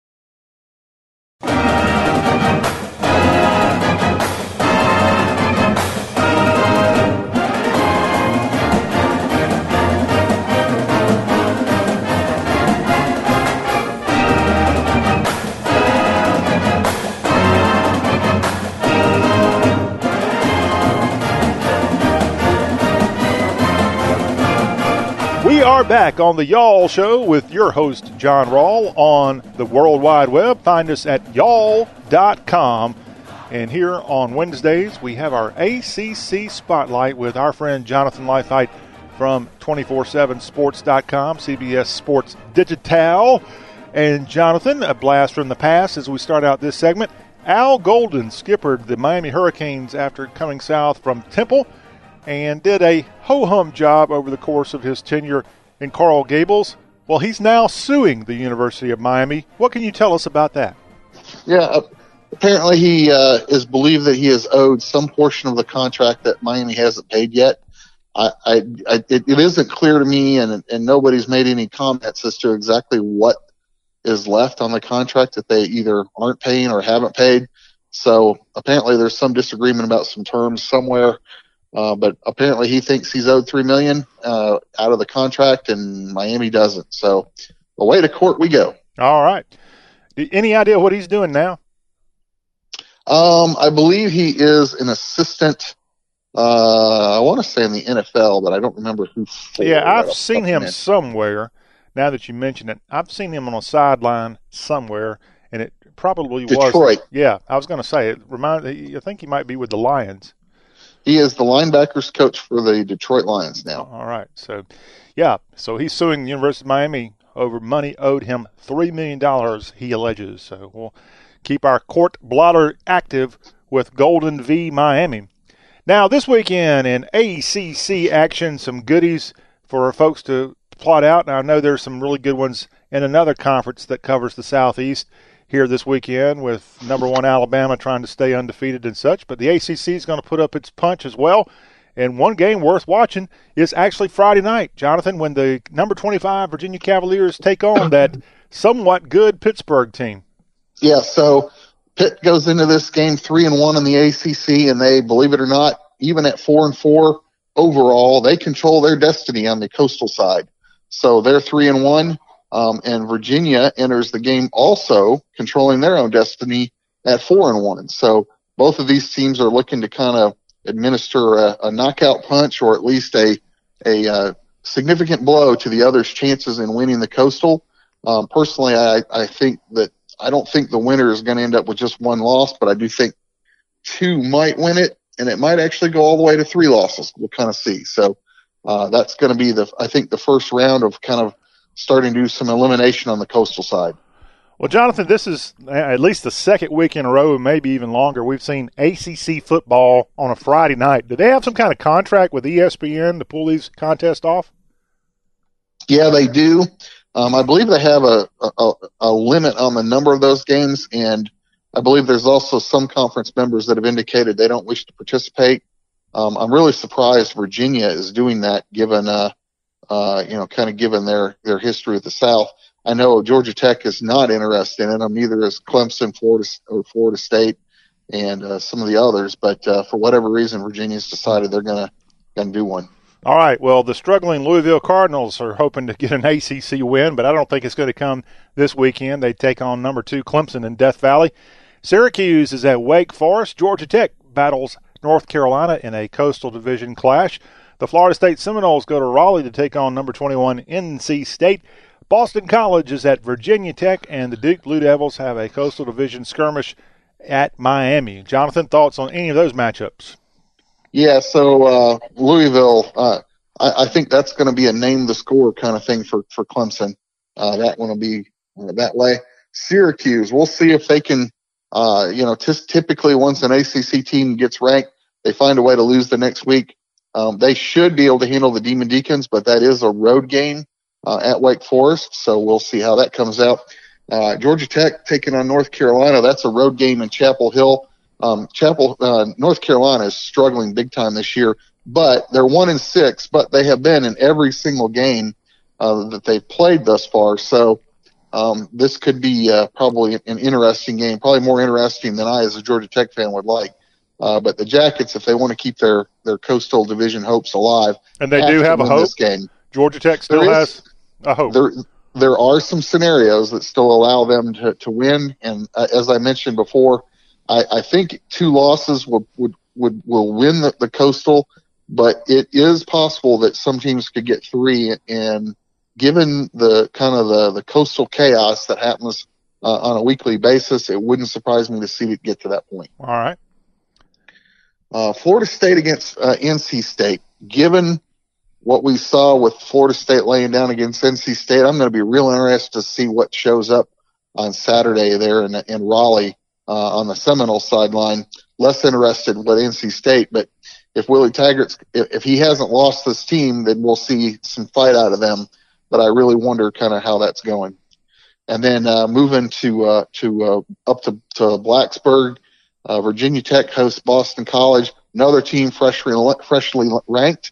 We are back on the Y'all Show with your host, John Rawl, on the World Wide Web. Find us at y'all.com. And here on Wednesdays, we have our ACC Spotlight with our friend Jonathan Leifheit from 247sports.com, CBS Sports Digital. And Jonathan, a blast from the past as we start out this segment. Al Golden skippered the Miami Hurricanes after coming south from Temple and did a ho hum job over the course of his tenure in Coral Gables. Well, he's now suing the University of Miami. What can you tell us about that? Yeah, apparently he uh, is believed that he is owed some portion of the contract that Miami hasn't paid yet. I, I, I it, it isn't clear to me, and and nobody's made any comments as to exactly what is left on the contract that they either aren't paying or haven't paid. So apparently, there's some disagreement about some terms somewhere. Uh, but apparently he thinks he's owed three million uh, out of the contract, and Miami doesn't. So away to court we go. All right. Any idea what he's doing now? Um, I believe he is an assistant. Uh, I want to say in the NFL, but I don't remember who. Yeah, I've seen him somewhere. Now that you mention it, I've seen him on a sideline somewhere, and it probably Detroit. was. Yeah, I was going to say it. Remind. I think he might be with the Lions. He is the linebackers coach for the Detroit Lions now. All right, so yeah, so he's suing the University of Miami over money owed him three million dollars. He alleges. So we'll keep our court blotter active with Golden v Miami. Now, this weekend in ACC action, some goodies for our folks to plot out. Now, I know there's some really good ones in another conference that covers the Southeast here this weekend with number one Alabama trying to stay undefeated and such. But the ACC is going to put up its punch as well. And one game worth watching is actually Friday night, Jonathan, when the number 25 Virginia Cavaliers take on that somewhat good Pittsburgh team. Yeah, so Pitt goes into this game three and one in the ACC, and they, believe it or not, even at four and four overall, they control their destiny on the coastal side. So they're three and one, um, and Virginia enters the game also controlling their own destiny at four and one. So both of these teams are looking to kind of administer a, a knockout punch or at least a a uh, significant blow to the other's chances in winning the coastal. Um, personally, I, I think that I don't think the winner is going to end up with just one loss, but I do think two might win it, and it might actually go all the way to three losses. We'll kind of see. So uh, that's going to be the I think the first round of kind of starting to do some elimination on the coastal side. Well, Jonathan, this is at least the second week in a row, and maybe even longer. We've seen ACC football on a Friday night. Do they have some kind of contract with ESPN to pull these contests off? Yeah, they do. Um, I believe they have a, a, a limit on the number of those games, and I believe there's also some conference members that have indicated they don't wish to participate. Um, I'm really surprised Virginia is doing that, given uh, uh, you know, kind of given their their history with the South. I know Georgia Tech is not interested in them, neither is Clemson, Florida or Florida State, and uh, some of the others. But uh, for whatever reason, Virginia's decided they're gonna gonna do one. All right. Well, the struggling Louisville Cardinals are hoping to get an ACC win, but I don't think it's going to come this weekend. They take on number two Clemson in Death Valley. Syracuse is at Wake Forest. Georgia Tech battles North Carolina in a Coastal Division clash. The Florida State Seminoles go to Raleigh to take on number 21 NC State. Boston College is at Virginia Tech, and the Duke Blue Devils have a Coastal Division skirmish at Miami. Jonathan, thoughts on any of those matchups? Yeah, so uh, Louisville, uh, I, I, think that's going to be a name the score kind of thing for for Clemson. Uh, that one will be uh, that way. Syracuse, we'll see if they can. Uh, you know, t- typically once an ACC team gets ranked, they find a way to lose the next week. Um, they should be able to handle the Demon Deacons, but that is a road game uh, at Wake Forest, so we'll see how that comes out. Georgia Tech taking on North Carolina, that's a road game in Chapel Hill. Um, Chapel, uh, North Carolina is struggling big time this year, but they're one in six, but they have been in every single game uh, that they've played thus far. So um, this could be uh, probably an interesting game, probably more interesting than I, as a Georgia Tech fan, would like. Uh, but the Jackets, if they want to keep their their Coastal Division hopes alive, and they do have a hope. game. Georgia Tech still has a hope. There, there are some scenarios that still allow them to, to win, and uh, as I mentioned before, I, I think two losses would would, would will win the, the coastal, but it is possible that some teams could get three. And given the kind of the, the coastal chaos that happens uh, on a weekly basis, it wouldn't surprise me to see it get to that point. All right. Uh, Florida State against uh, NC State. Given what we saw with Florida State laying down against NC State, I'm going to be real interested to see what shows up on Saturday there in, in Raleigh uh, on the Seminole sideline. Less interested with NC State, but if Willie Taggart's if, he hasn't lost this team, then we'll see some fight out of them. But I really wonder kind of how that's going. And then uh, moving to uh, to uh, up to, to Blacksburg, uh, Virginia Tech hosts Boston College, another team freshly freshly ranked.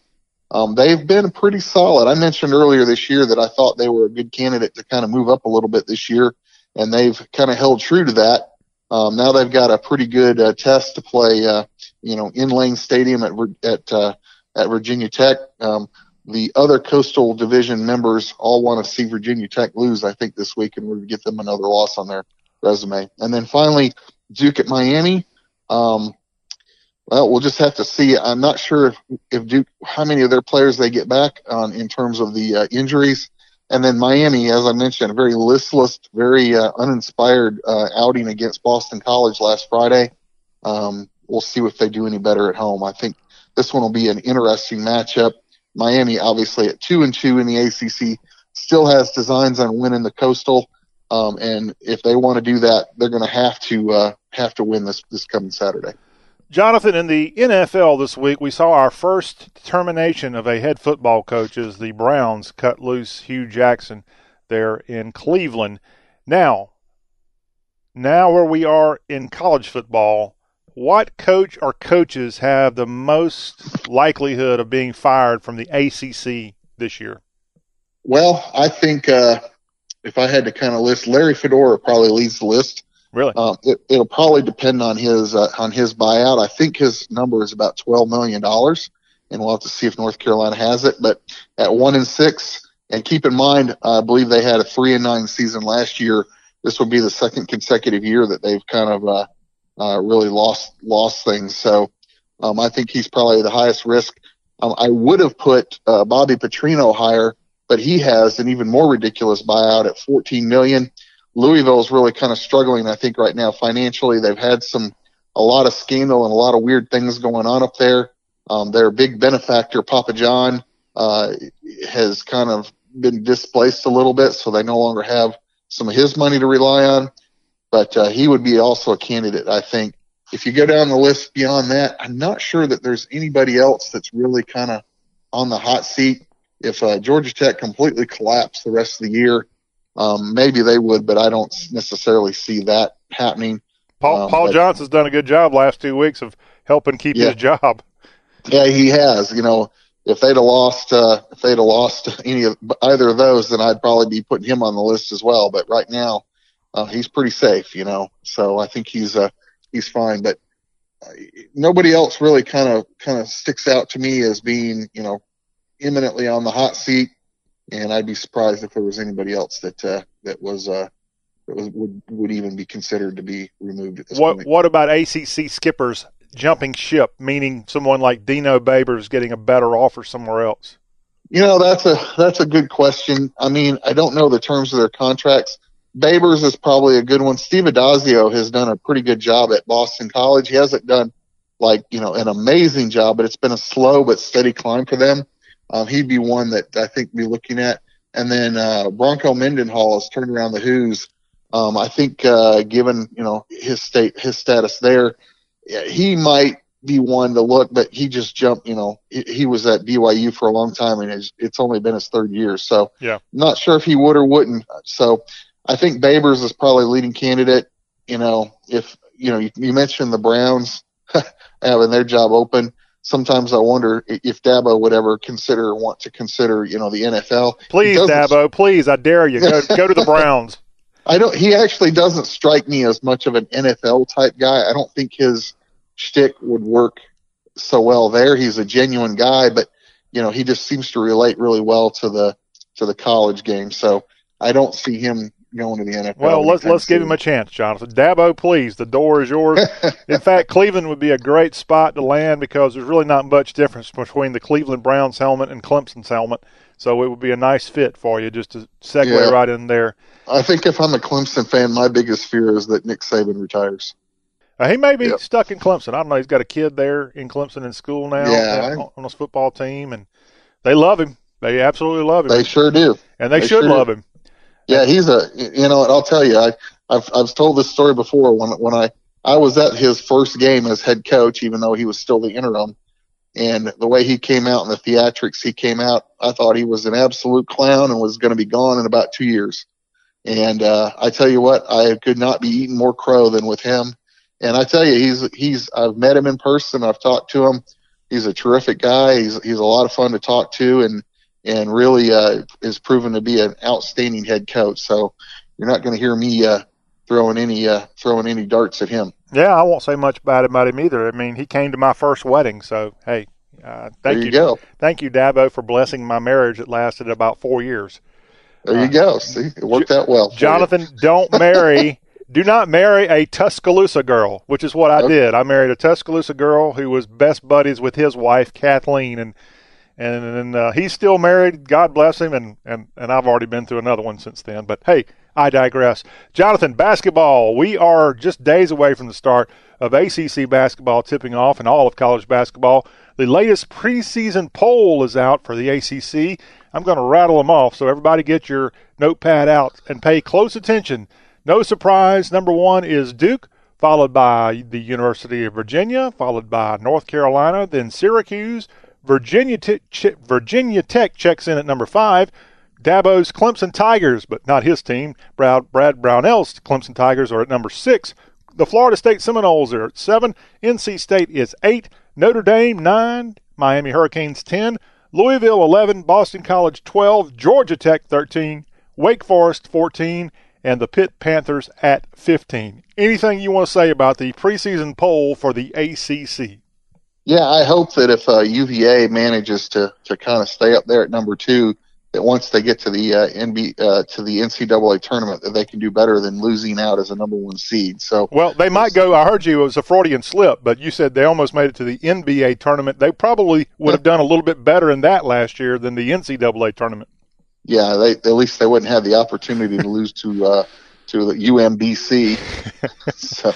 Um, they've been pretty solid. I mentioned earlier this year that I thought they were a good candidate to kind of move up a little bit this year, and they've kind of held true to that. Um, now they've got a pretty good uh, test to play, uh, you know, in Lane Stadium at at uh, at Virginia Tech. Um, the other Coastal Division members all want to see Virginia Tech lose, I think, this week, and we'll get them another loss on their resume. And then finally, Duke at Miami. Um, well, we'll just have to see. I'm not sure if, if Duke, how many of their players they get back on in terms of the uh, injuries. And then Miami, as I mentioned, a very listless, very uh, uninspired uh, outing against Boston College last Friday. Um, we'll see if they do any better at home. I think this one will be an interesting matchup. Miami, obviously at two and two in the ACC, still has designs on winning the Coastal. Um, and if they want to do that, they're going to have to uh, have to win this this coming Saturday. Jonathan, in the NFL this week, we saw our first termination of a head football coach as the Browns cut loose Hue Jackson there in Cleveland. Now, now where we are in college football, what coach or coaches have the most likelihood of being fired from the ACC this year? Well, I think uh, if I had to kind of list, Larry Fedora probably leads the list. Really? Um, it, will probably depend on his uh, on his buyout. I think his number is about twelve million dollars, and we'll have to see if North Carolina has it. But at one and six, and keep in mind, I believe they had a three and nine season last year. This will be the second consecutive year that they've kind of uh, uh, really lost lost things. So um, I think he's probably the highest risk. Um, I would have put uh, Bobby Petrino higher, but he has an even more ridiculous buyout at 14 million. Louisville is really kind of struggling, I think, right now financially. They've had some a lot of scandal and a lot of weird things going on up there. Um, their big benefactor, Papa John, uh, has kind of been displaced a little bit, so they no longer have some of his money to rely on. But uh, he would be also a candidate, I think. If you go down the list beyond that, I'm not sure that there's anybody else that's really kind of on the hot seat. If uh, Georgia Tech completely collapsed the rest of the year, um, maybe they would, but I don't necessarily see that happening. Paul, um, Paul but, Johnson's done a good job last two weeks of helping keep yeah. his job. Yeah, he has. You know, if they'd have lost, uh, if they'd have lost any of either of those, then I'd probably be putting him on the list as well. But right now, uh, he's pretty safe, you know. So I think he's uh, he's fine. But uh, nobody else really kind of kind of sticks out to me as being, you know, imminently on the hot seat and I'd be surprised if there was anybody else that uh, that was uh, that was, would would even be considered to be removed at this what, point. What about ACC skippers jumping ship, meaning someone like Dino Babers getting a better offer somewhere else? You know, that's a that's a good question. I mean, I don't know the terms of their contracts. Babers is probably a good one. Steve Addazio has done a pretty good job at Boston College. He hasn't done like you know an amazing job, but it's been a slow but steady climb for them. Um, he'd be one that I think be looking at. And then uh, Bronco Mendenhall has turned around the Hoos. Um, I think uh, given you know his state his status there, he might be one to look. But he just jumped. You know, he, he was at BYU for a long time, and it's, it's only been his third year. So yeah, not sure if he would or wouldn't. So I think Babers is probably leading candidate. You know, if you know you, you mentioned the Browns having their job open sometimes I wonder if Dabo would ever consider want to consider, you know, the NFL. Please, Dabo, please, I dare you, go, go to the Browns. I don't. He actually doesn't strike me as much of an NFL type guy. I don't think his shtick would work so well there. He's a genuine guy, but you know, he just seems to relate really well to the to the college game. So I don't see him going to the NFL. Well, let's let's give him a chance, Jonathan. Dabo, please, the door is yours. In fact, Cleveland would be a great spot to land because there's really not much difference between the Cleveland Browns helmet and Clemson's helmet. So it would be a nice fit for you just to segue yeah. right in there. I think if I'm a Clemson fan, my biggest fear is that Nick Saban retires. Uh, he may be yep. stuck in Clemson. I don't know. He's got a kid there in Clemson in school now yeah, on, on his football team, and they love him. They absolutely love him. They sure do. And they, they should sure love do. him. Yeah, he's a you know, I'll tell you, I I've I've told this story before when when I I was at his first game as head coach, even though he was still the interim. And the way he came out in the theatrics, he came out. I thought he was an absolute clown and was going to be gone in about two years. And uh, I tell you what, I could not be eating more crow than with him. And I tell you, he's he's I've met him in person. I've talked to him. He's a terrific guy. He's he's a lot of fun to talk to, and and really uh, is proven to be an outstanding head coach. So you're not going to hear me uh, throwing any uh, throwing any darts at him. Yeah, I won't say much bad about him either. I mean, he came to my first wedding, so hey, uh, thank there you, you, go. thank you, Dabo, for blessing my marriage that lasted about four years. There you uh, go. See, it worked out well. Jonathan, don't marry Do not marry a Tuscaloosa girl, which is what I did. I married a Tuscaloosa girl who was best buddies with his wife Kathleen, and and, and uh, he's still married. God bless him, and, and and I've already been through another one since then. But hey, I digress. Jonathan, basketball. We are just days away from the start of ACC basketball tipping off and all of college basketball. The latest preseason poll is out for the ACC. I'm going to rattle them off, so everybody get your notepad out and pay close attention. No surprise, number one is Duke, followed by the University of Virginia, followed by North Carolina, then Syracuse. Virginia, Te- Ch- Virginia Tech checks in at number five. Dabo's Clemson Tigers, but not his team. Brad, Brad Brownell's Clemson Tigers are at number six. The Florida State Seminoles are at seven. NC State is eight. Notre Dame nine. Miami Hurricanes ten. Louisville 11, Boston College 12, Georgia Tech 13, Wake Forest 14, and the Pitt Panthers at 15. Anything you want to say about the preseason poll for the ACC? Yeah, I hope that if uh, UVA manages to to kind of stay up there at number two, that once they get to the uh, NB uh, to the NCAA tournament, that they can do better than losing out as a number one seed. So, well, they might go. I heard you it was a Freudian slip, but you said they almost made it to the NBA tournament. They probably would have done a little bit better in that last year than the NCAA tournament. Yeah, they at least they wouldn't have the opportunity to lose to uh, to the UMBC. so,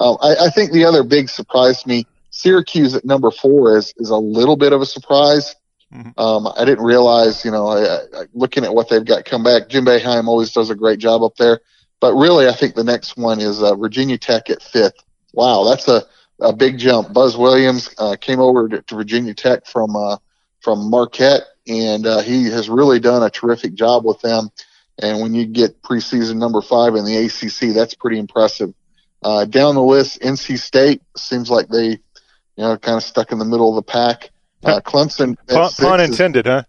um, I, I think the other big surprise to me, Syracuse at number four is is a little bit of a surprise. Mm-hmm. Um, I didn't realize, you know, I, I, looking at what they've got come back, Jim Boeheim always does a great job up there. But really, I think the next one is uh, Virginia Tech at fifth. Wow, that's a, a big jump. Buzz Williams uh, came over to, to Virginia Tech from uh, from Marquette, and uh, he has really done a terrific job with them. And when you get preseason number five in the ACC, that's pretty impressive. Uh, down the list, NC State seems like they, you know, kind of stuck in the middle of the pack. Uh, Clemson. Pun, pun intended, is, huh?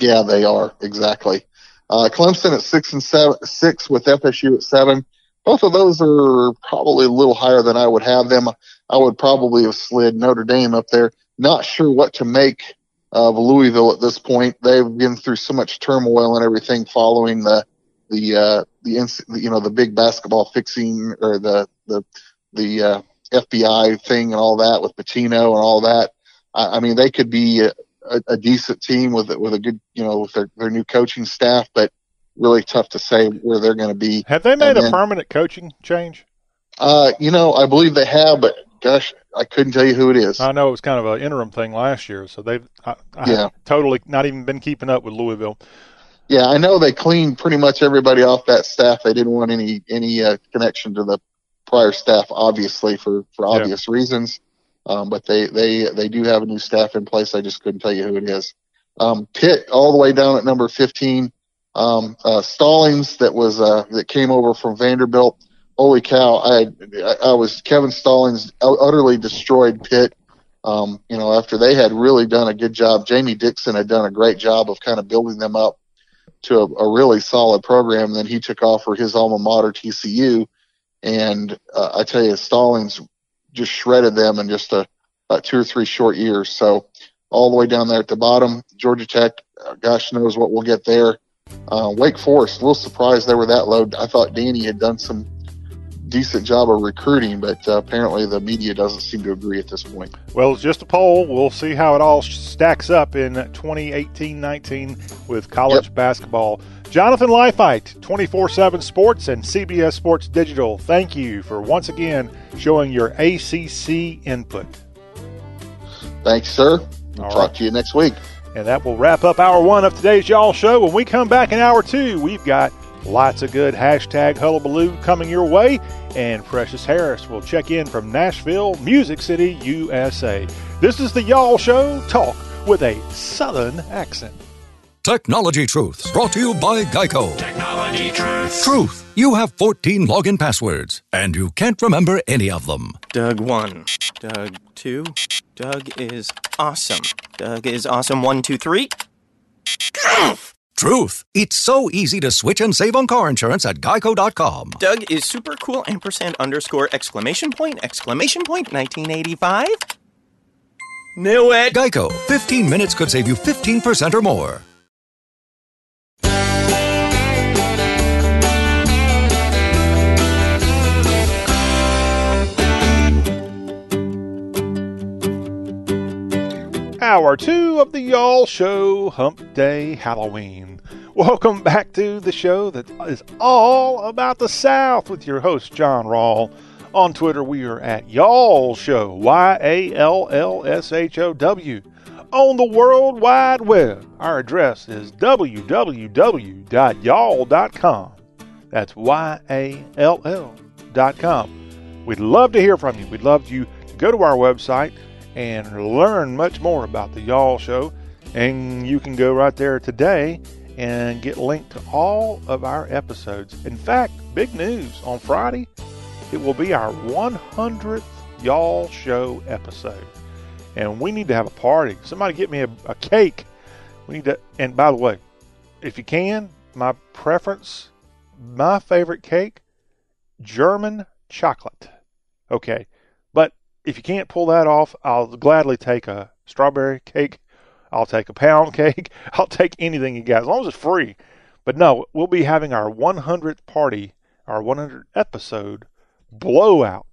Yeah, they are exactly. Uh, Clemson at six and seven, six with FSU at seven. Both of those are probably a little higher than I would have them. I would probably have slid Notre Dame up there. Not sure what to make of Louisville at this point. They've been through so much turmoil and everything following the the uh, the you know the big basketball fixing or the the the uh, FBI thing and all that with Pitino and all that. I, I mean, they could be a, a, decent team with with a good, you know, with their, their new coaching staff, but really tough to say where they're going to be. Have they made and a then, permanent coaching change? Uh, you know, I believe they have, but gosh, I couldn't tell you who it is. I know it was kind of an interim thing last year, so they've I, I yeah. totally not even been keeping up with Louisville. Yeah, I know they cleaned pretty much everybody off that staff. They didn't want any any uh, connection to the prior staff, obviously for for obvious yeah. reasons. Um, but they, they, they do have a new staff in place. I just couldn't tell you who it is. Um, Pitt all the way down at number 15. Um, uh, Stallings that was, uh, that came over from Vanderbilt. Holy cow. I, I was Kevin Stallings utterly destroyed Pitt. Um, you know, after they had really done a good job, Jamie Dixon had done a great job of kind of building them up to a, a really solid program. Then he took off for his alma mater, TCU. And uh, I tell you, Stallings just shredded them in just a, a two or three short years. So all the way down there at the bottom, Georgia Tech, uh, gosh knows what we'll get there. Uh, Wake Forest, a little surprised they were that low. I thought Danny had done some decent job of recruiting, but uh, apparently the media doesn't seem to agree at this point. Well, it's just a poll. We'll see how it all stacks up in 2018-19 with college yep. basketball. Jonathan Leifheit, 24-7 Sports and CBS Sports Digital, thank you for once again showing your ACC input. Thanks, sir. We'll all talk right. to you next week. And that will wrap up hour one of today's Y'all Show. When we come back in hour two, we've got lots of good hashtag hullabaloo coming your way. And Precious Harris will check in from Nashville, Music City, USA. This is the Y'all Show, talk with a Southern accent. Technology Truths, brought to you by Geico. Technology Truths. Truth. You have 14 login passwords, and you can't remember any of them. Doug 1. Doug 2. Doug is awesome. Doug is awesome 1, 2, 3. Truth. Truth. It's so easy to switch and save on car insurance at geico.com. Doug is super cool ampersand underscore exclamation point exclamation point 1985. Knew it. Geico. 15 minutes could save you 15% or more. Hour two of the Y'all Show Hump Day Halloween. Welcome back to the show that is all about the South with your host, John Rawl. On Twitter, we are at Y'all Show, Y A L L S H O W. On the World Wide Web, our address is www.y'all.com. That's Y A L L.com. We'd love to hear from you. We'd love you to go to our website and learn much more about the Y'all Show. And you can go right there today and get linked to all of our episodes. In fact, big news on Friday, it will be our 100th Y'all Show episode. And we need to have a party. Somebody get me a, a cake. We need to, and by the way, if you can, my preference, my favorite cake, German chocolate. Okay. If you can't pull that off, I'll gladly take a strawberry cake. I'll take a pound cake. I'll take anything you got, as long as it's free. But no, we'll be having our 100th party, our 100th episode blowout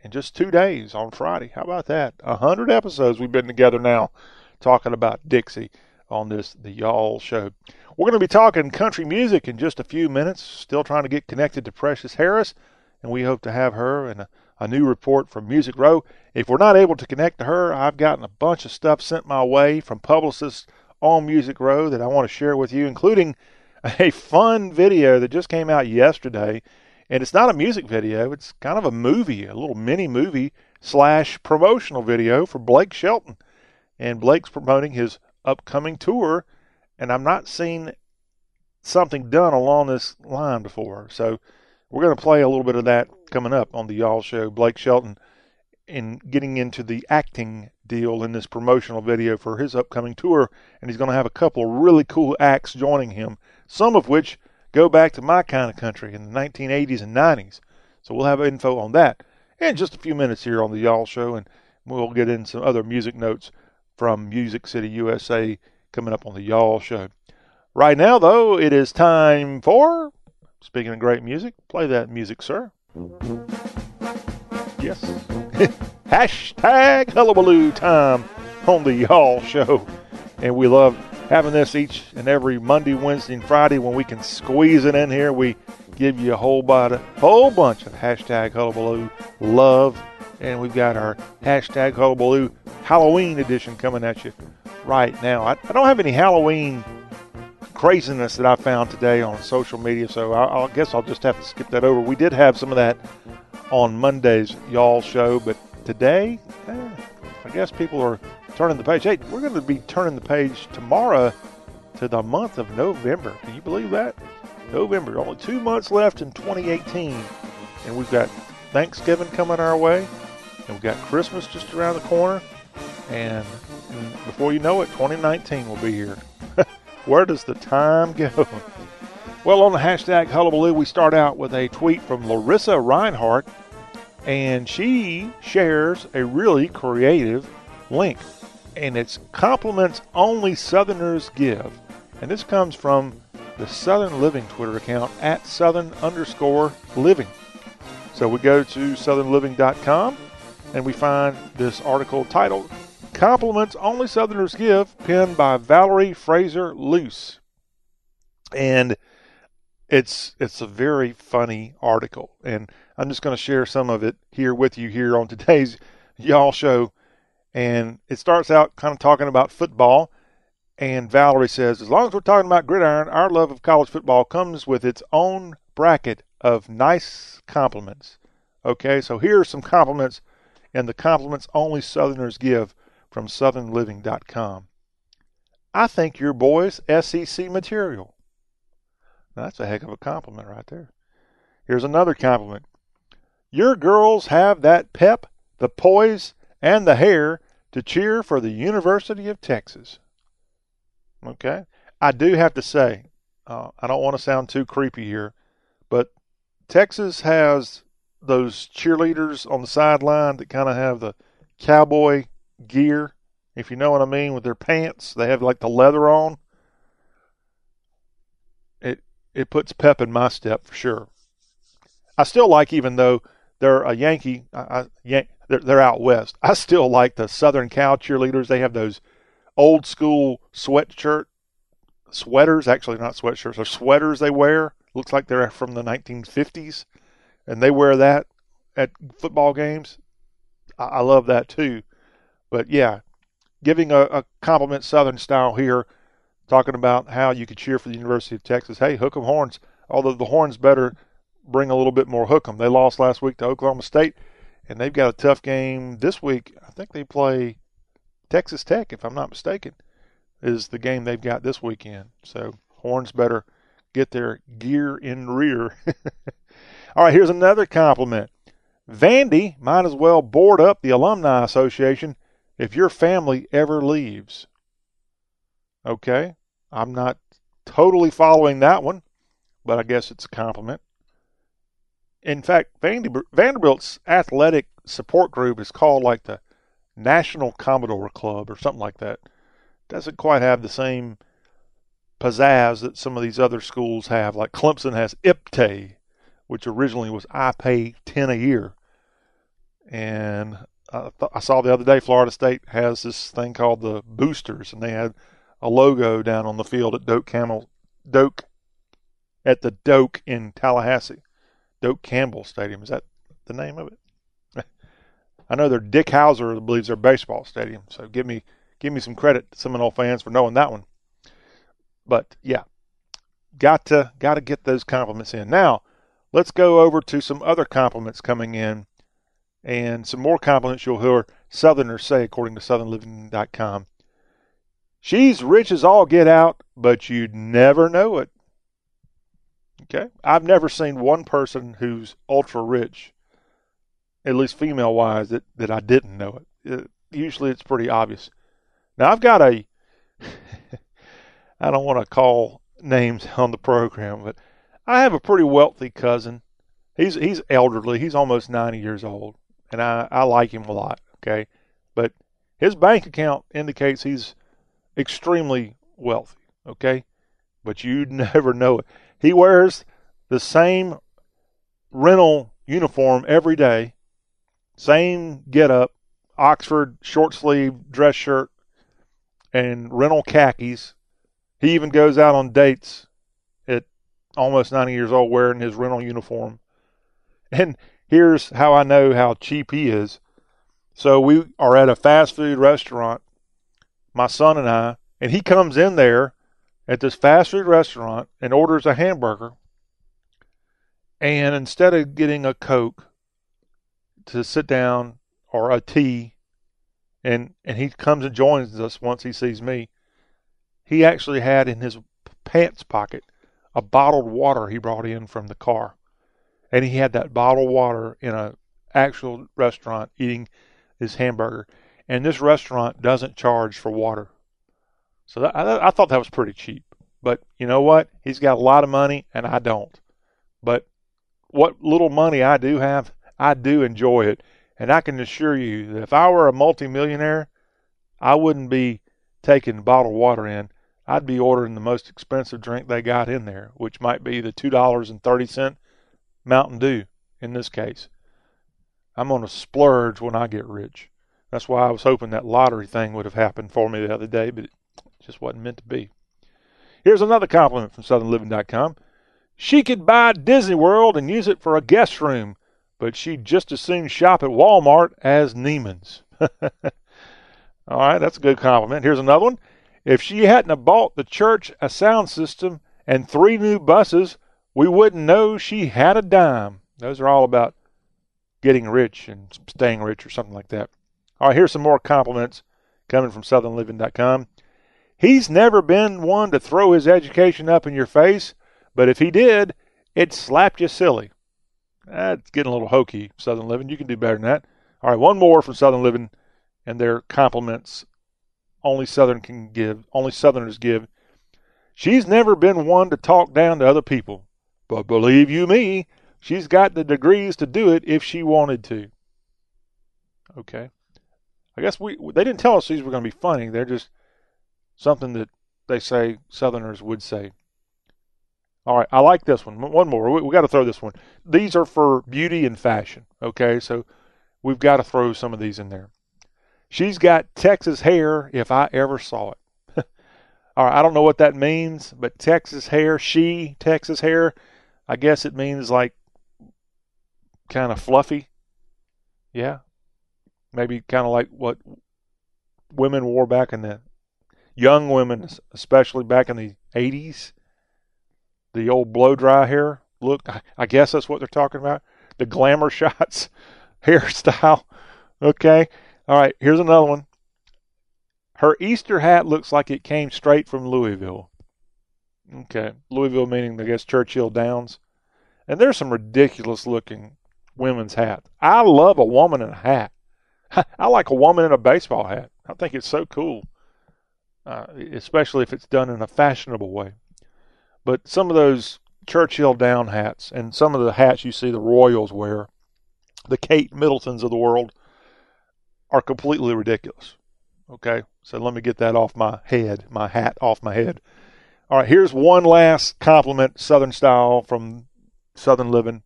in just two days on Friday. How about that? 100 episodes we've been together now talking about Dixie on this, the Y'all Show. We're going to be talking country music in just a few minutes. Still trying to get connected to Precious Harris, and we hope to have her and a, a new report from Music Row. If we're not able to connect to her, I've gotten a bunch of stuff sent my way from publicists on Music Row that I want to share with you, including a fun video that just came out yesterday. And it's not a music video, it's kind of a movie, a little mini movie slash promotional video for Blake Shelton. And Blake's promoting his upcoming tour, and I'm not seeing something done along this line before. So we're going to play a little bit of that coming up on the Y'all Show. Blake Shelton in getting into the acting deal in this promotional video for his upcoming tour, and he's going to have a couple of really cool acts joining him, some of which go back to my kind of country in the 1980s and 90s. So we'll have info on that in just a few minutes here on the Y'all Show, and we'll get in some other music notes from Music City, USA, coming up on the Y'all Show. Right now, though, it is time for, speaking of great music, play that music, sir. Yes. Hashtag hullabaloo time on the Y'all Show. And we love having this each and every Monday, Wednesday, and Friday when we can squeeze it in here. We give you a whole, body, whole bunch of hashtag hullabaloo love. And we've got our hashtag hullabaloo Halloween edition coming at you right now. I, I don't have any Halloween craziness that I found today on social media, so I, I guess I'll just have to skip that over. We did have some of that on Monday's Y'all show, but today, eh, I guess people are turning the page. Hey, we're going to be turning the page tomorrow to the month of November. Can you believe that? November, only two months left in 2018, and we've got Thanksgiving coming our way, and we've got Christmas just around the corner, and, and before you know it, 2019 will be here. Where does the time go? Well, on the hashtag hullabaloo, we start out with a tweet from Larissa Reinhart, and she shares a really creative link, and it's compliments only Southerners give. And this comes from the Southern Living Twitter account at Southern underscore living. So we go to southernliving.com and we find this article titled Compliments Only Southerners Give, penned by Valerie Fraser Luesse. And it's it's a very funny article, and I'm just going to share some of it here with you here on today's y'all show. And it starts out kind of talking about football, and Valerie says, as long as we're talking about gridiron, our love of college football comes with its own bracket of nice compliments. Okay, so here are some compliments, and the compliments only Southerners give from SouthernLiving.com. I think your boy's SEC material. That's a heck of a compliment right there. Here's another compliment. Your girls have that pep, the poise, and the hair to cheer for the University of Texas. Okay? I do have to say, uh, I don't want to sound too creepy here, but Texas has those cheerleaders on the sideline that kind of have the cowboy gear, if you know what I mean, with their pants. They have like the leather on it it puts pep in my step for sure. I still like, even though they're a Yankee, I, I, they're, they're out west. I still like the Southern Cal cheerleaders. They have those old school sweatshirt sweaters, actually not sweatshirts, they're sweaters they wear. Looks like they're from the 1950s, and they wear that at football games. I, I love that too. But yeah, giving a, a compliment Southern style here, talking about how you could cheer for the University of Texas. Hey, hook 'em horns. Although the horns better bring a little bit more hook 'em. They lost last week to Oklahoma State, and they've got a tough game this week. I think they play Texas Tech, if I'm not mistaken, is the game they've got this weekend. So horns better get their gear in rear. All right, here's another compliment. Vandy might as well board up the Alumni Association if your family ever leaves. Okay, I'm not totally following that one, but I guess it's a compliment. In fact, Vanderbilt's athletic support group is called like the National Commodore Club or something like that. Doesn't quite have the same pizzazz that some of these other schools have. Like Clemson has IPTAY, which originally was I pay 10 a year. And I, th- I saw the other day Florida State has this thing called the Boosters, and they had a logo down on the field at Doak Camel, Doak, at the Doak in Tallahassee. Doak Campbell Stadium. Is that the name of it? I know they're Dick Howser believes their baseball stadium. So give me give me some credit, Seminole fans, for knowing that one. But yeah, got to got to get those compliments in. Now, let's go over to some other compliments coming in, and some more compliments you'll hear Southerners say, according to SouthernLiving.com. She's rich as all get out, but you'd never know it. Okay, I've never seen one person who's ultra rich, at least female wise, that that I didn't know it. it usually, it's pretty obvious. Now, I've got a I don't want to call names on the program, but I have a pretty wealthy cousin. He's he's elderly. He's almost 90 years old, and I I like him a lot, okay? But his bank account indicates he's extremely wealthy, okay? But you'd never know it. He wears the same rental uniform every day, same get up, Oxford short sleeve dress shirt and rental khakis he even goes out on dates at almost 90 years old wearing his rental uniform. And here's how I know how cheap he is. So we are at a fast food restaurant, my son and I, and he comes in there at this fast food restaurant and orders a hamburger. And instead of getting a Coke to sit down or a tea, and, and he comes and joins us once he sees me, he actually had in his pants pocket a bottled water he brought in from the car. And he had that bottled water in a actual restaurant eating his hamburger. And this restaurant doesn't charge for water. So that, I, I thought that was pretty cheap. But you know what? He's got a lot of money and I don't. But what little money I do have, I do enjoy it. And I can assure you that if I were a multimillionaire, I wouldn't be taking bottled water in. I'd be ordering the most expensive drink they got in there, which might be the $2.30 Mountain Dew in this case. I'm going to splurge when I get rich. That's why I was hoping that lottery thing would have happened for me the other day, but it just wasn't meant to be. Here's another compliment from SouthernLiving.com. She could buy Disney World and use it for a guest room, but she'd just as soon shop at Walmart as Neiman's. All right, that's a good compliment. Here's another one. If she hadn't have bought the church a sound system and three new buses, we wouldn't know she had a dime. Those are all about getting rich and staying rich or something like that. All right, here's some more compliments coming from SouthernLiving.com. He's never been one to throw his education up in your face, but if he did, it slapped you silly. That's getting a little hokey, Southern Living. You can do better than that. All right, one more from Southern Living and their compliments only Southern can give, only Southerners give. She's never been one to talk down to other people, but believe you me, she's got the degrees to do it if she wanted to. Okay. I guess we they didn't tell us these were going to be funny. They're just something that they say Southerners would say. All right, I like this one. One more. We, we got to throw this one. These are for beauty and fashion. Okay, so we've got to throw some of these in there. She's got Texas hair if I ever saw it. All right, I don't know what that means, but Texas hair, she, Texas hair, I guess it means like kind of fluffy. Yeah. Maybe kind of like what women wore back in the young women, especially back in the 80s. The old blow dry hair look. I guess that's what they're talking about. The glamour shots hairstyle. Okay. All right. Here's another one. Her Easter hat looks like it came straight from Louisville. Okay. Louisville meaning, I guess, Churchill Downs. And there's some ridiculous looking women's hats. I love a woman in a hat. I like a woman in a baseball hat. I think it's so cool, uh, especially if it's done in a fashionable way. But some of those Churchill down hats and some of the hats you see the Royals wear, the Kate Middletons of the world, are completely ridiculous. Okay, so let me get that off my head, my hat off my head. All right, here's one last compliment, Southern style from Southern Living,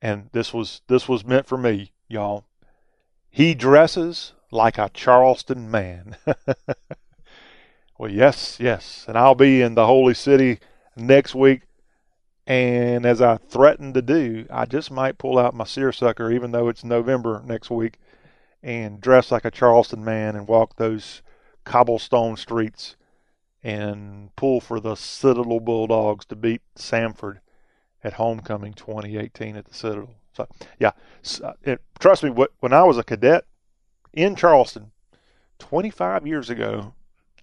and this was this was meant for me, y'all. He dresses like a Charleston man. well, yes, yes, and I'll be in the Holy City next week. And as I threatened to do, I just might pull out my seersucker, even though it's November next week, and dress like a Charleston man and walk those cobblestone streets and pull for the Citadel Bulldogs to beat Samford at homecoming 2018 at the Citadel. So, yeah, uh, it, trust me, when I was a cadet in Charleston 25 years ago,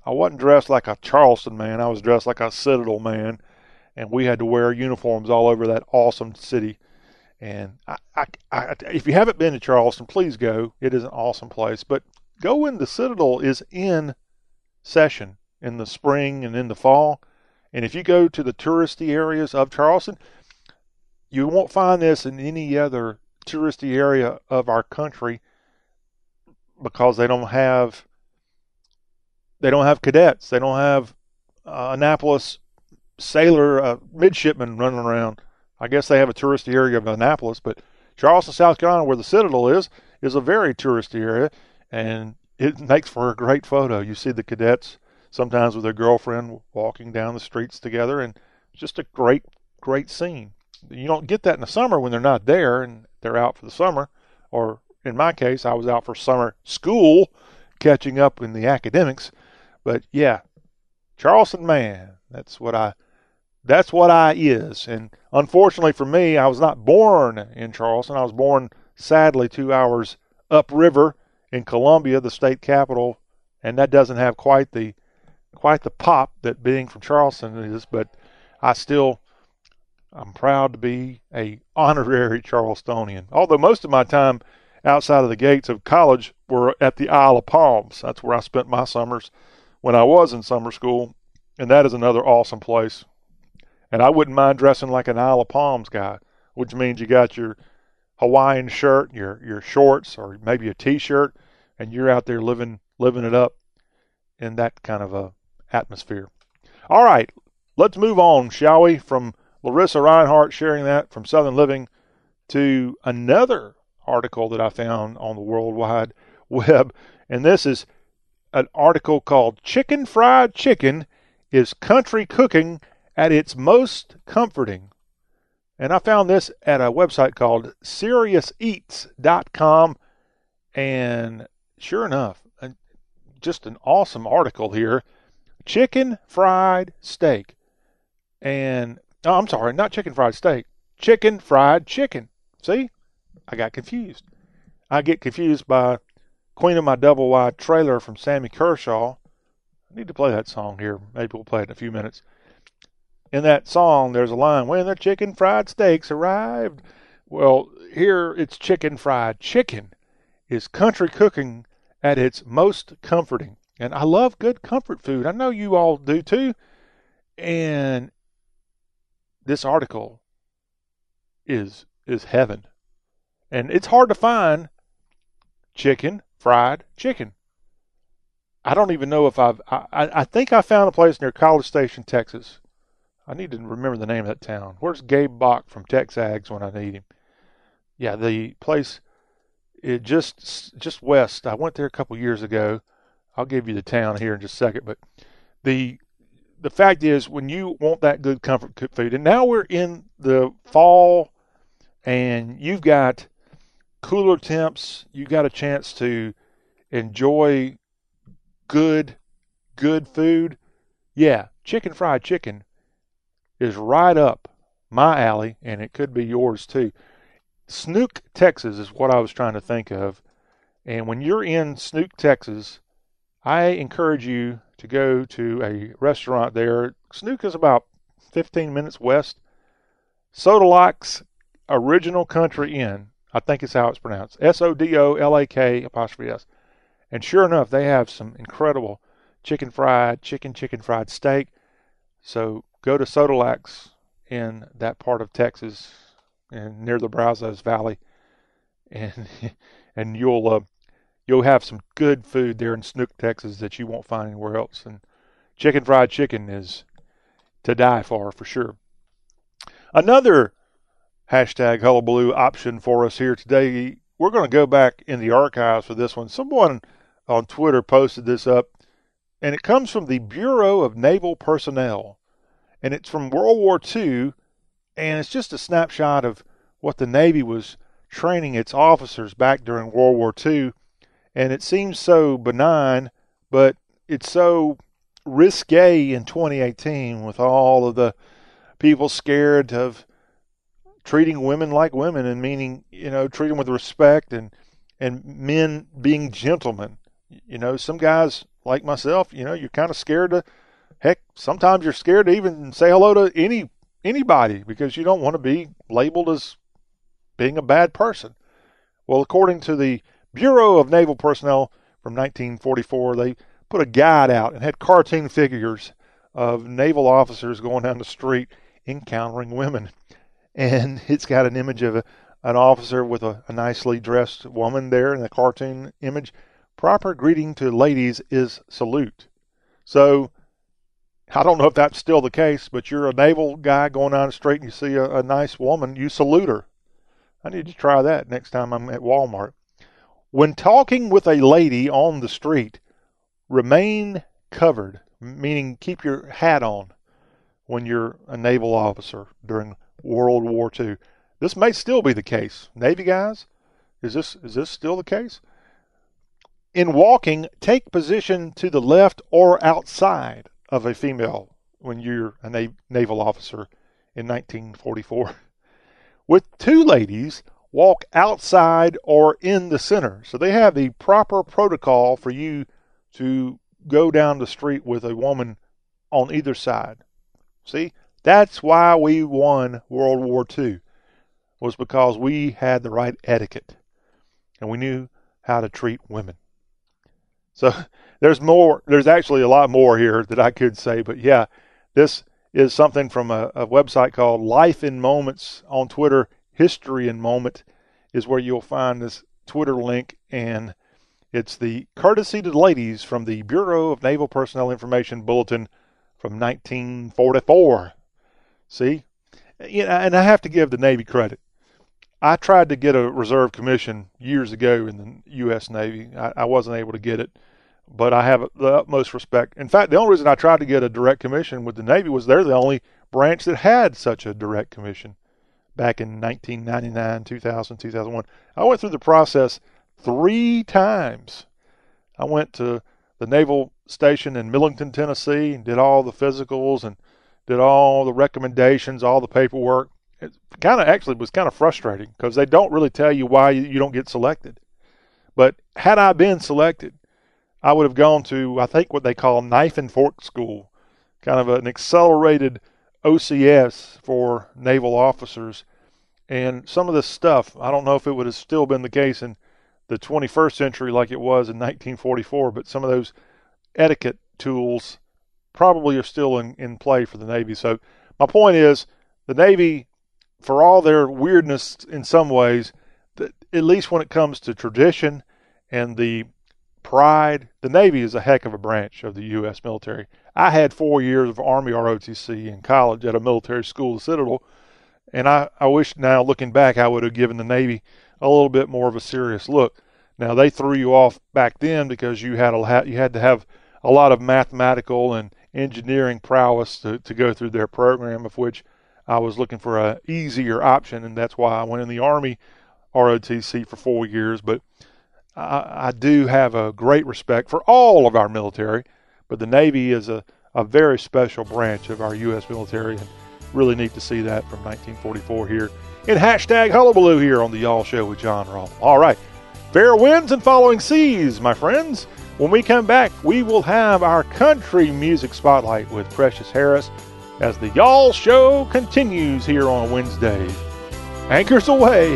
I wasn't dressed like a Charleston man. I was dressed like a Citadel man, and we had to wear uniforms all over that awesome city. And I, I, I, if you haven't been to Charleston, please go. It is an awesome place. But go when the Citadel is in session in the spring and in the fall. And if you go to the touristy areas of Charleston, you won't find this in any other touristy area of our country because they don't have they don't have cadets. They don't have uh, Annapolis sailor uh, midshipmen running around. I guess they have a touristy area of Annapolis, but Charleston, South Carolina, where the Citadel is, is a very touristy area, and it makes for a great photo. You see the cadets sometimes with their girlfriend walking down the streets together, and just a great, great scene. You don't get that in the summer when they're not there and they're out for the summer. Or in my case, I was out for summer school, catching up in the academics. But yeah, Charleston man, that's what I that's what I is. And unfortunately for me, I was not born in Charleston. I was born sadly two hours upriver in Columbia, the state capital, and that doesn't have quite the quite the pop that being from Charleston is. But I still I'm proud to be a honorary Charlestonian. Although most of my time outside of the gates of college were at the Isle of Palms. That's where I spent my summers when I was in summer school, and that is another awesome place. And I wouldn't mind dressing like an Isle of Palms guy, which means you got your Hawaiian shirt, your your shorts, or maybe a t-shirt, and you're out there living living it up in that kind of a atmosphere. All right, let's move on, shall we? From Larissa Reinhart sharing that from Southern Living to another article that I found on the World Wide Web. And this is an article called Chicken Fried Chicken is Country Cooking at its Most Comforting. And I found this at a website called SeriousEats.com. And sure enough, just an awesome article here. Chicken fried steak. And Oh, I'm sorry, not chicken fried steak. Chicken fried chicken. See? I got confused. I get confused by Queen of My Double Wide trailer from Sammy Kershaw. I need to play that song here. Maybe we'll play it in a few minutes. In that song, there's a line, When the chicken fried steaks arrived. Well, here it's chicken fried chicken. Is country cooking at its most comforting. And I love good comfort food. I know you all do too. And this article is is heaven. And it's hard to find chicken, fried chicken. I don't even know if I've I, I think I found a place near College Station, Texas. I need to remember the name of that town. Where's Gabe Bach from Texags when I need him? Yeah, the place it just just west. I went there a couple years ago. I'll give you the town here in just a second, but the the fact is when you want that good comfort food, and now we're in the fall, and you've got cooler temps, you've got a chance to enjoy good good food. Yeah, chicken fried chicken is right up my alley, and it could be yours too. Snook, Texas is what I was trying to think of. And when you're in Snook, Texas, I encourage you to go to a restaurant there. Snook is about 15 minutes west. Sodolak's Original Country Inn. I think it's how it's pronounced. S O D O L A K apostrophe S. And sure enough, they have some incredible chicken fried, chicken, chicken fried steak. So go to Sodolak's in that part of Texas and near the Brazos Valley, and and you'll uh, you'll have some good food there in Snook, Texas that you won't find anywhere else. And chicken fried chicken is to die for for sure. Another hashtag hullabaloo option for us here today. We're going to go back in the archives for this one. Someone on Twitter posted this up, and it comes from the Bureau of Naval Personnel, and it's from World War II and it's just a snapshot of what the Navy was training its officers back during World War II. And it seems so benign, but it's so risque in 2018 with all of the people scared of treating women like women and meaning, you know, treating them with respect and and men being gentlemen. You know, some guys like myself, you know, you're kind of scared to heck, sometimes you're scared to even say hello to any anybody because you don't want to be labeled as being a bad person. Well, according to the Bureau of Naval Personnel from 1944, they put a guide out and had cartoon figures of naval officers going down the street encountering women. And it's got an image of a, an officer with a, a nicely dressed woman there in the cartoon image. Proper greeting to ladies is salute. So I don't know if that's still the case, but you're a naval guy going down the street and you see a, a nice woman, you salute her. I need to try that next time I'm at Walmart. When talking with a lady on the street, remain covered, meaning keep your hat on when you're a naval officer during World War II. This may still be the case. Navy guys, is this is this still the case? In walking, take position to the left or outside of a female when you're a na- naval officer in 1944. With two ladies, walk outside or in the center. So they have the proper protocol for you to go down the street with a woman on either side. See, that's why we won World War II, was because we had the right etiquette and we knew how to treat women. So there's more. There's actually a lot more here that I could say, but yeah, this is something from a, a website called Life in Moments on Twitter. History in Moment is where you'll find this Twitter link, and it's the courtesy to the ladies from the Bureau of Naval Personnel Information Bulletin from 1944. See, you know, and I have to give the Navy credit. I tried to get a reserve commission years ago in the U.S. Navy. I, I wasn't able to get it but I have the utmost respect. In fact, the only reason I tried to get a direct commission with the Navy was they're the only branch that had such a direct commission back in 1999, 2000, 2001. I went through the process three times. I went to the Naval Station in Millington, Tennessee, and did all the physicals and did all the recommendations, all the paperwork. It kind of actually was kind of frustrating because they don't really tell you why you don't get selected. But had I been selected, I would have gone to, I think, what they call knife and fork school, kind of an accelerated OCS for naval officers. And some of this stuff, I don't know if it would have still been the case in the 21st century like it was in 1944, but some of those etiquette tools probably are still in, in play for the Navy. So my point is the Navy, for all their weirdness in some ways, at least when it comes to tradition and the pride. The Navy is a heck of a branch of the U.S. military. I had four years of Army ROTC in college at a military school, the Citadel, and I, I wish now, looking back, I would have given the Navy a little bit more of a serious look. Now they threw you off back then because you had a you had to have a lot of mathematical and engineering prowess to, to go through their program, of which I was looking for a easier option, and that's why I went in the Army ROTC for four years. But I, I do have a great respect for all of our military, but the Navy is a, a very special branch of our U.S. military, and really neat to see that from 1944 here in hashtag hullabaloo here on the Y'all Show with John Rawl. All right, fair winds and following seas, my friends. When we come back, we will have our country music spotlight with Precious Harris as the Y'all Show continues here on Wednesday. Anchors away.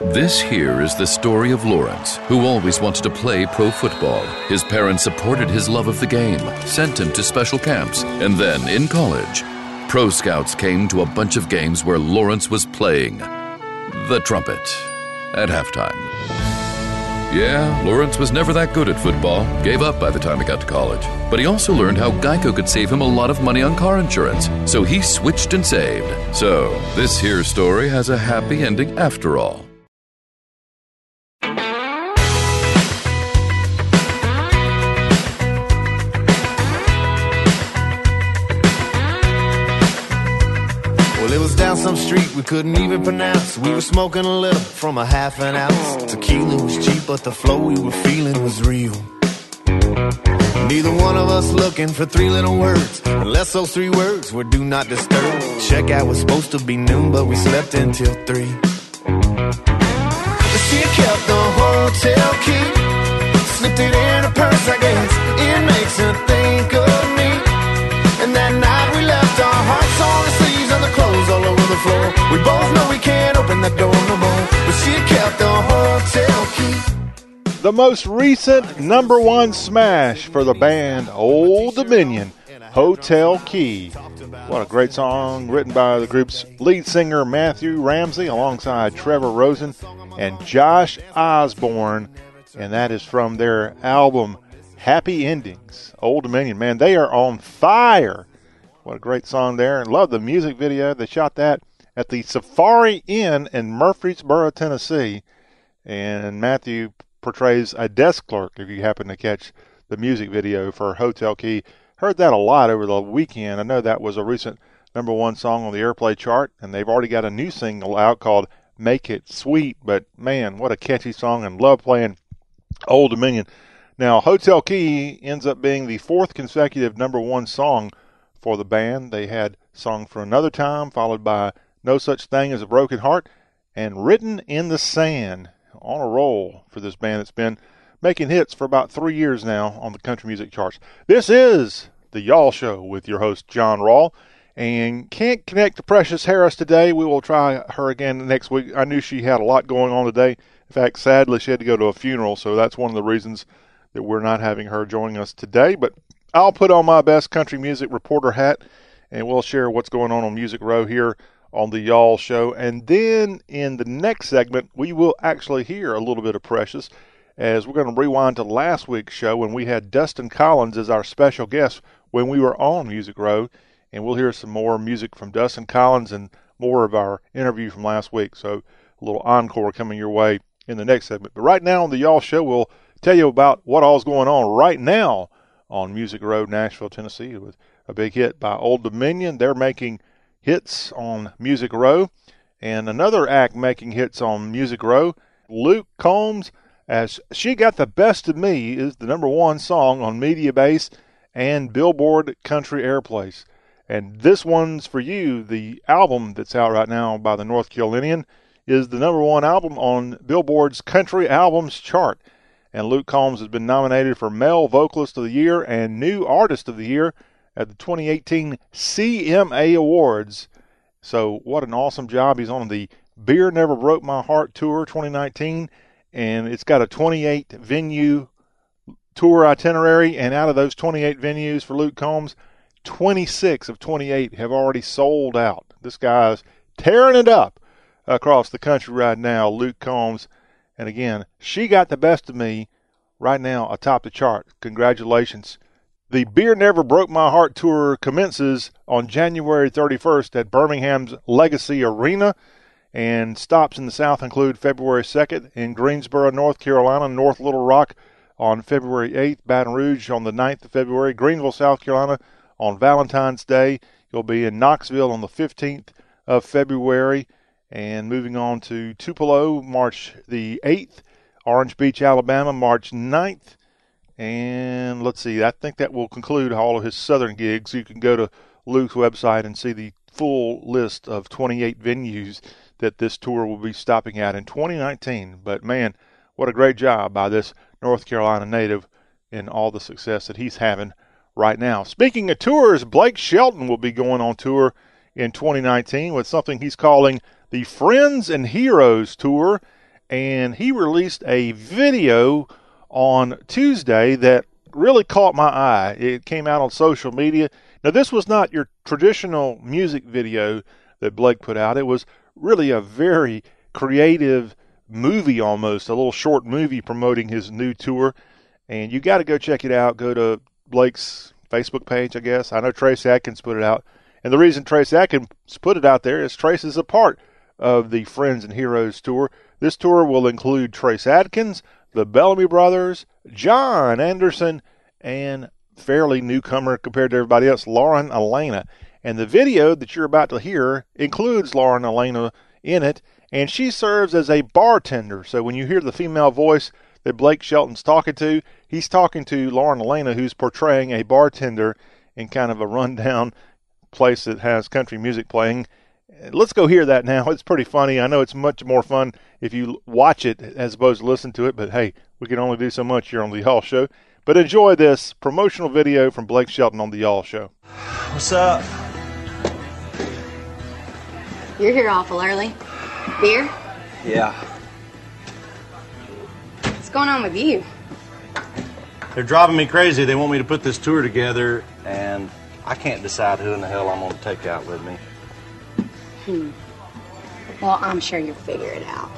This here is the story of Lawrence, who always wanted to play pro football. His parents supported his love of the game, sent him to special camps, and then in college, pro scouts came to a bunch of games where Lawrence was playing the trumpet at halftime. Yeah, Lawrence was never that good at football, gave up by the time he got to college. But he also learned how Geico could save him a lot of money on car insurance, so he switched and saved. So, this here story has a happy ending after all. Well, it was down some street we couldn't even pronounce. We were smoking a little from a half an ounce. Tequila was cheap, but the flow we were feeling was real. Neither one of us looking for three little words, unless those three words were do not disturb. Checkout was supposed to be noon, but we slept until three. She kept the hotel key, slipped it in her purse, I guess. It makes her think of me. And that night We both know we can't open that door no more, but she kept the hotel key. The most recent number one smash for the band Old Dominion, Hotel Key. What a great song written by the group's lead singer Matthew Ramsey alongside Trevor Rosen and Josh Osborne. And that is from their album Happy Endings. Old Dominion, man, they are on fire. What a great song there. And love the music video. They shot that at the Safari Inn in Murfreesboro, Tennessee. And Matthew portrays a desk clerk if you happen to catch the music video for Hotel Key. Heard that a lot over the weekend. I know that was a recent number one song on the airplay chart, and they've already got a new single out called Make It Sweet. But man, what a catchy song and love playing Old Dominion. Now, Hotel Key ends up being the fourth consecutive number one song for the band. They had Song for Another Time, followed by No Such Thing as a Broken Heart, and Written in the Sand. On a roll for this band that's been making hits for about three years now on the country music charts. This is the Y'all Show with your host, John Rawl. And can't connect to Precious Harris today. We will try her again next week. I knew she had a lot going on today. In fact, sadly, she had to go to a funeral, so that's one of the reasons that we're not having her joining us today. But I'll put on my best country music reporter hat and we'll share what's going on on Music Row here on the Y'all Show. And then in the next segment, we will actually hear a little bit of Precious as we're going to rewind to last week's show when we had Dustin Collins as our special guest when we were on Music Row. And we'll hear some more music from Dustin Collins and more of our interview from last week. So a little encore coming your way in the next segment. But right now on the Y'all Show, we'll tell you about what all's going on right now on Music Row, Nashville, Tennessee, with a big hit by Old Dominion. They're making hits on Music Row. And another act making hits on Music Row, Luke Combs, as She Got the Best of Me is the number one song on Mediabase and Billboard Country Airplays. And this one's for you. The album that's out right now by the North Carolinian is the number one album on Billboard's Country Albums chart. And Luke Combs has been nominated for Male Vocalist of the Year and New Artist of the Year at the 2018 CMA Awards. So, what an awesome job. He's on the Beer Never Broke My Heart Tour 2019, and it's got a 28 venue tour itinerary. And out of those 28 venues for Luke Combs, 26 of 28 have already sold out. This guy's tearing it up across the country right now, Luke Combs. And again, she got the best of me right now atop the chart. Congratulations. The Beer Never Broke My Heart tour commences on January 31st at Birmingham's Legacy Arena and stops in the South include February 2nd in Greensboro, North Carolina, North Little Rock on February 8th, Baton Rouge on the 9th of February, Greenville, South Carolina on Valentine's Day. You'll be in Knoxville on the 15th of February. And moving on to Tupelo, March the 8th. Orange Beach, Alabama, March 9th. And let's see, I think that will conclude all of his southern gigs. You can go to Luke's website and see the full list of 28 venues that this tour will be stopping at in 2019. But man, what a great job by this North Carolina native in all the success that he's having right now. Speaking of tours, Blake Shelton will be going on tour in 2019 with something he's calling the Friends and Heroes Tour. And he released a video on Tuesday that really caught my eye. It came out on social media. Now, this was not your traditional music video that Blake put out, it was really a very creative movie almost, a little short movie promoting his new tour. And you got to go check it out. Go to Blake's Facebook page, I guess. I know Trace Adkins put it out. And the reason Trace Adkins put it out there is Trace is a part of the Friends and Heroes tour. This tour will include Trace Adkins, the Bellamy Brothers, John Anderson, and fairly newcomer compared to everybody else, Lauren Alaina. And the video that you're about to hear includes Lauren Alaina in it, and she serves as a bartender. So when you hear the female voice that Blake Shelton's talking to, he's talking to Lauren Alaina, who's portraying a bartender in kind of a rundown place that has country music playing. Let's go hear that now. It's pretty funny. I know it's much more fun if you watch it as opposed to listen to it, but hey, we can only do so much here on the Y'all Show. But enjoy this promotional video from Blake Shelton on the Y'all Show. What's up? You're here awful early. Beer? Yeah. What's going on with you? They're driving me crazy. They want me to put this tour together, and I can't decide who in the hell I'm going to take out with me. Hmm. Well, I'm sure you'll figure it out.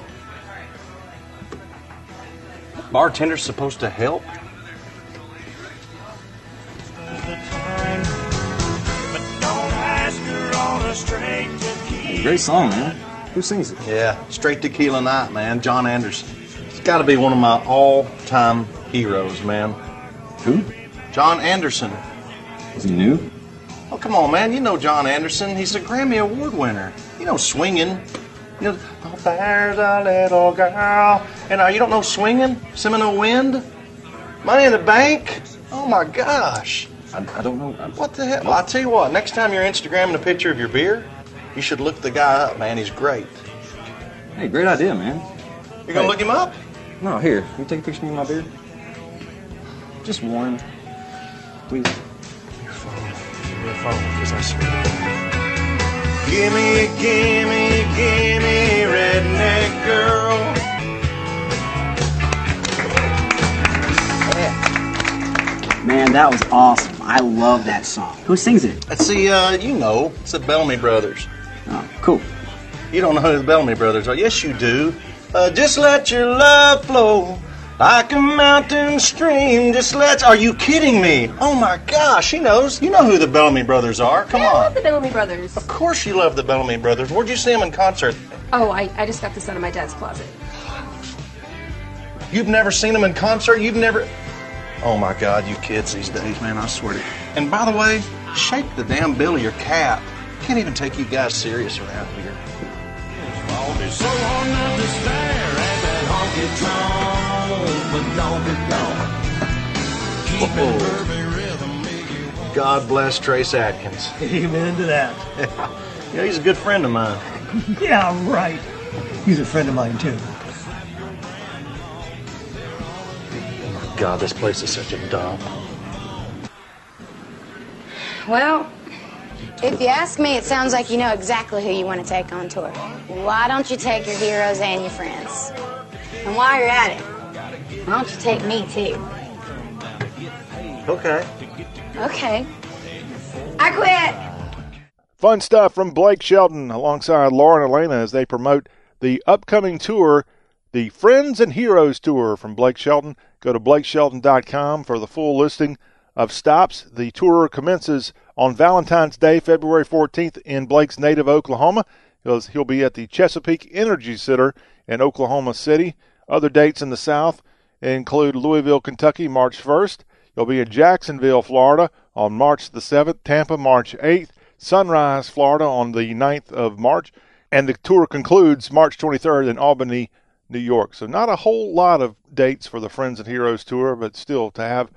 Bartender's supposed to help? Great song, man. Who sings it? Yeah, Straight Tequila Night, man. John Anderson. It's got to be one of my all-time heroes, man. Who? John Anderson. Is he new? Oh, come on, man. You know John Anderson. He's a Grammy Award winner. You know swinging. You know, oh, there's a little girl. And uh, you don't know swinging? Seminole Wind? Money in the Bank? Oh, my gosh. I, I don't know. What the hell? Well, I'll tell you what. Next time you're Instagramming a picture of your beer, you should look the guy up, man. He's great. Hey, great idea, man. You're going to look him up? No, here. Can you take a picture of me and my beer? Just one. Please. Your phone. Your because I swear. Gimme, gimme, gimme, redneck girl. Man, that was awesome. I love that song. Who sings it? Let's see, uh, you know, it's the Bellamy Brothers. Oh, cool. You don't know who the Bellamy Brothers are? Yes, you do. Uh, just let your love flow like a mountain stream. Just let's. Are you kidding me? Oh my gosh, he knows. You know who the Bellamy Brothers are. Come I on. love the Bellamy Brothers. Of course you love the Bellamy Brothers. Where'd you see them in concert? Oh, I, I just got this out of my dad's closet. You've never seen them in concert? You've never. Oh my God, you kids these days, man, I swear to you. And by the way, shake the damn bill of your cap. Can't even take you guys serious around here. It's so hard not to stare at that honky tonk, but don't be gone. Keeping perfect rhythm. God bless Trace Adkins. Amen to that. Yeah, he's a good friend of mine. Yeah, right. He's a friend of mine, too. Oh, my God, this place is such a dump. Well, if you ask me, it sounds like you know exactly who you want to take on tour. Why don't you take your heroes and your friends? And while you're at it, why don't you take me too? Okay. Okay. I quit. Fun stuff from Blake Shelton alongside Lauren Alaina as they promote the upcoming tour, the Friends and Heroes Tour from Blake Shelton. Go to blakeshelton.com for the full listing of stops. The tour commences on Valentine's Day, February 14th, in Blake's native Oklahoma. He'll, he'll be at the Chesapeake Energy Center in Oklahoma City. Other dates in the South include Louisville, Kentucky, March 1st. He'll be in Jacksonville, Florida on March the 7th, Tampa, March 8th, Sunrise, Florida on the 9th of March, and the tour concludes March 23rd in Albany, New York. So, not a whole lot of dates for the Friends and Heroes tour, but still to have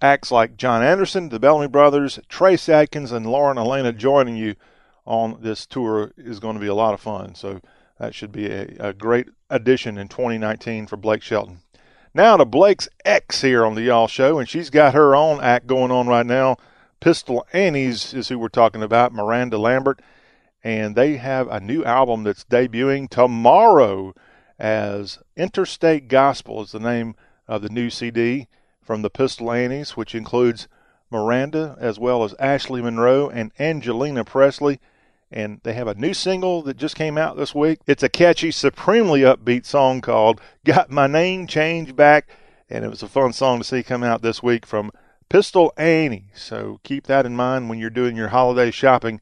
acts like John Anderson, the Bellamy Brothers, Trace Adkins, and Lauren Alaina joining you on this tour is going to be a lot of fun. So, that should be a, a great addition in 2019 for Blake Shelton. Now to Blake's ex here on the Y'all Show, and she's got her own act going on right now. Pistol Annie's is who we're talking about, Miranda Lambert, and they have a new album that's debuting tomorrow as Interstate Gospel is the name of the new CD from the Pistol Annies, which includes Miranda as well as Ashley Monroe and Angelina Presley. And they have a new single that just came out this week. It's a catchy, supremely upbeat song called Got My Name Changed Back. And it was a fun song to see come out this week from Pistol Annie. So keep that in mind when you're doing your holiday shopping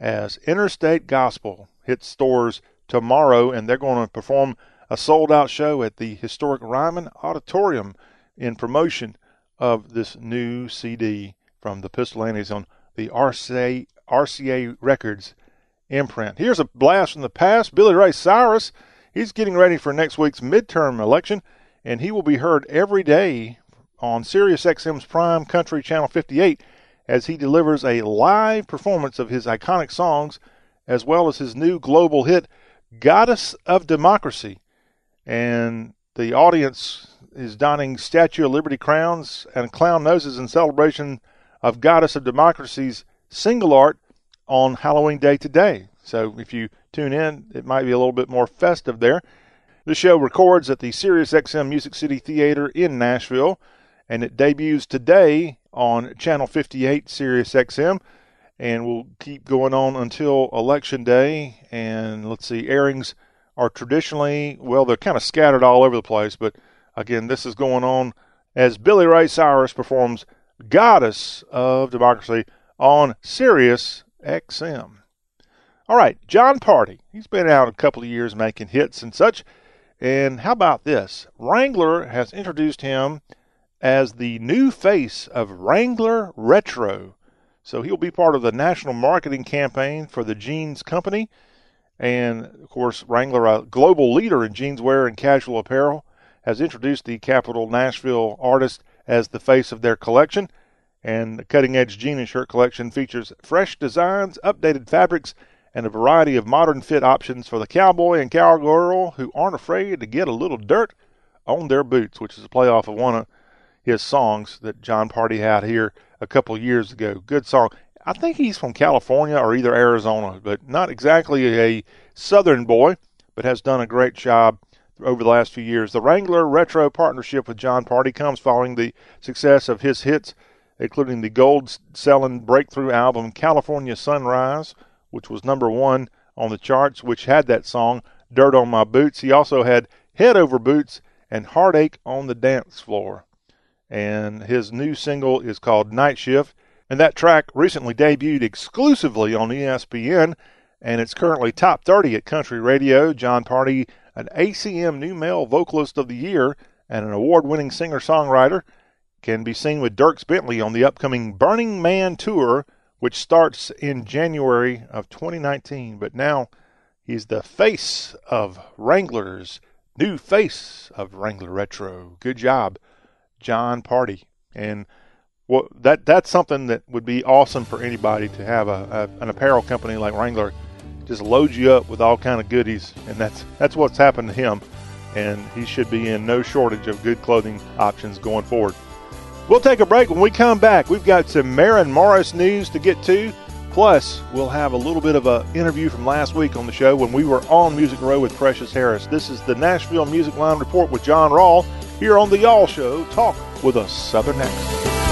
as Interstate Gospel hits stores tomorrow. And they're going to perform a sold out show at the historic Ryman Auditorium in promotion of this new CD from the Pistol Annies on the RCA, RCA Records imprint. Here's a blast from the past. Billy Ray Cyrus, he's getting ready for next week's midterm election, and he will be heard every day on Sirius XM's Prime Country Channel 58 as he delivers a live performance of his iconic songs as well as his new global hit, Goddess of Democracy. And the audience is donning Statue of Liberty crowns and clown noses in celebration of Goddess of Democracy's single art on Halloween Day today. So if you tune in, it might be a little bit more festive there. The show records at the Sirius XM Music City Theater in Nashville, and it debuts today on Channel 58 Sirius XM, and will keep going on until Election Day. And let's see, airings are traditionally, well, they're kind of scattered all over the place, but again, this is going on as Billy Ray Cyrus performs Goddess of Democracy on Sirius XM. All right, Jon Pardi. He's been out a couple of years making hits and such. And how about this? Wrangler has introduced him as the new face of Wrangler Retro. So he'll be part of the national marketing campaign for the jeans company. And of course, Wrangler, a global leader in jeanswear and casual apparel, has introduced the Capitol Nashville artist as the face of their collection. And the cutting edge jean and shirt collection features fresh designs, updated fabrics, and a variety of modern fit options for the cowboy and cowgirl who aren't afraid to get a little dirt on their boots, which is a playoff of one of his songs that Jon Pardi had here a couple years ago. Good song. I think he's from California or either Arizona, but not exactly a southern boy, but has done a great job over the last few years. The Wrangler Retro partnership with Jon Pardi comes following the success of his hits, including the gold selling breakthrough album California Sunrise, which was number one on the charts, which had that song Dirt on My Boots. He also had Head Over Boots and Heartache on the Dance Floor. And his new single is called Night Shift. And that track recently debuted exclusively on ESPN, and it's currently top 30 at country radio. Jon Pardi, an ACM New Male Vocalist of the Year and an award winning singer songwriter, can be seen with Dierks Bentley on the upcoming Burning Man Tour, which starts in January of 2019. But now he's the face of Wranglers, new face of Wrangler Retro. Good job, Jon Pardi. And well, that that's something that would be awesome for anybody to have a, a, an apparel company like Wrangler just load you up with all kind of goodies, and that's that's what's happened to him, and he should be in no shortage of good clothing options going forward. We'll take a break. When we come back, we've got some Maren Morris news to get to. Plus, we'll have a little bit of an interview from last week on the show when we were on Music Row with Precious Harris. This is the Nashville Music Line Report with John Rawl here on the Y'all Show. Talk with a Southern accent.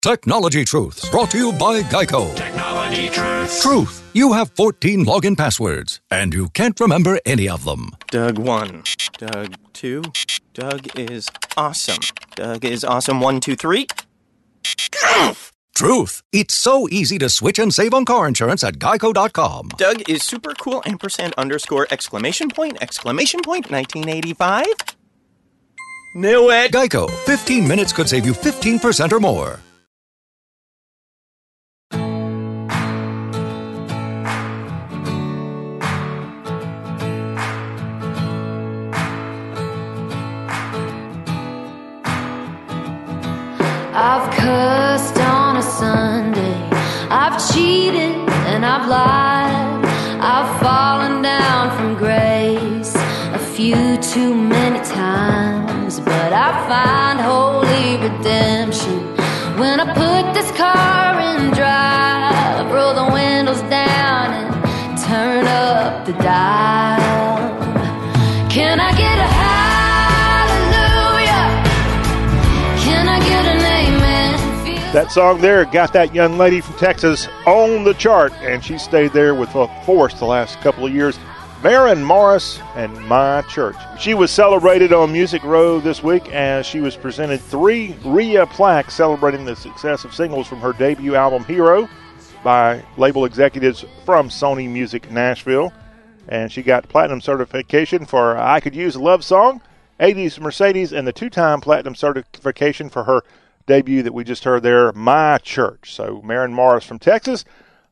Technology Truths, brought to you by Geico. Technology Truths. Truth, you have 14 login passwords, and you can't remember any of them. Doug 1. Doug 2. Doug is awesome. Doug is awesome 1, 2, 3. Truth, it's so easy to switch and save on car insurance at geico.com. Doug is super cool ampersand underscore exclamation point exclamation point 1985. Knew it. Geico, 15 minutes could save you 15% or more. I've cussed on a Sunday. I've cheated and I've lied. I've fallen down from grace a few too many times. But I find holy redemption when I put this car in drive. Roll the windows down and turn up the dial. That song there got that young lady from Texas on the chart, and she stayed there with a force the last couple of years. Maren Morris and My Church. She was celebrated on Music Row this week as she was presented three RIA plaques celebrating the success of singles from her debut album Hero by label executives from Sony Music Nashville. And she got platinum certification for I Could Use a Love Song, 80s Mercedes, and the two time platinum certification for her debut that we just heard there, My Church. So, Maren Morris from Texas,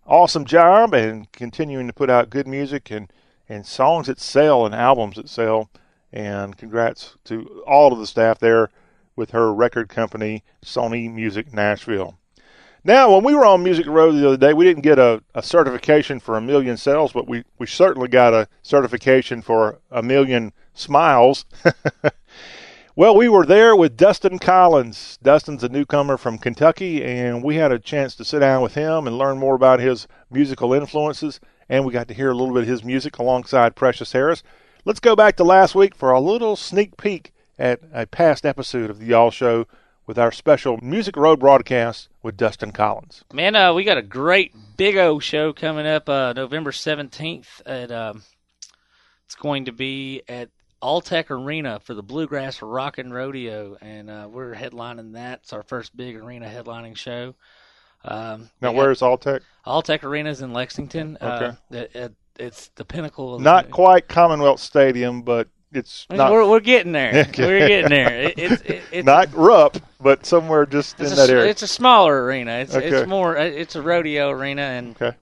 awesome job and continuing to put out good music and, and songs that sell and albums that sell. And congrats to all of the staff there with her record company, Sony Music Nashville. Now, when we were on Music Row the other day, we didn't get a, a certification for a million sales, but we, we certainly got a certification for a million smiles. well, we were there with Dustin Collins. Dustin's a newcomer from Kentucky, and we had a chance to sit down with him and learn more about his musical influences, and we got to hear a little bit of his music alongside Precious Harris. Let's go back to last week for a little sneak peek at a past episode of the Y'all Show with our special Music Row broadcast with Dustin Collins. Man, uh, we got a great big O show coming up uh, November 17th. At, um, it's going to be at Alltech Arena for the Bluegrass Rockin' Rodeo, and uh, we're headlining that. It's our first big arena headlining show. Um, Now, got- where's Alltech? Alltech Arena's in Lexington. Okay. Uh, it- it- it's the pinnacle of Not quite Commonwealth Stadium, but it's not. we're, we're getting there. We're getting there. It, it's it, it's not Rupp, but somewhere just in it's, that a, area. it's a smaller arena. It's Okay. it's more. It's a rodeo arena, and okay.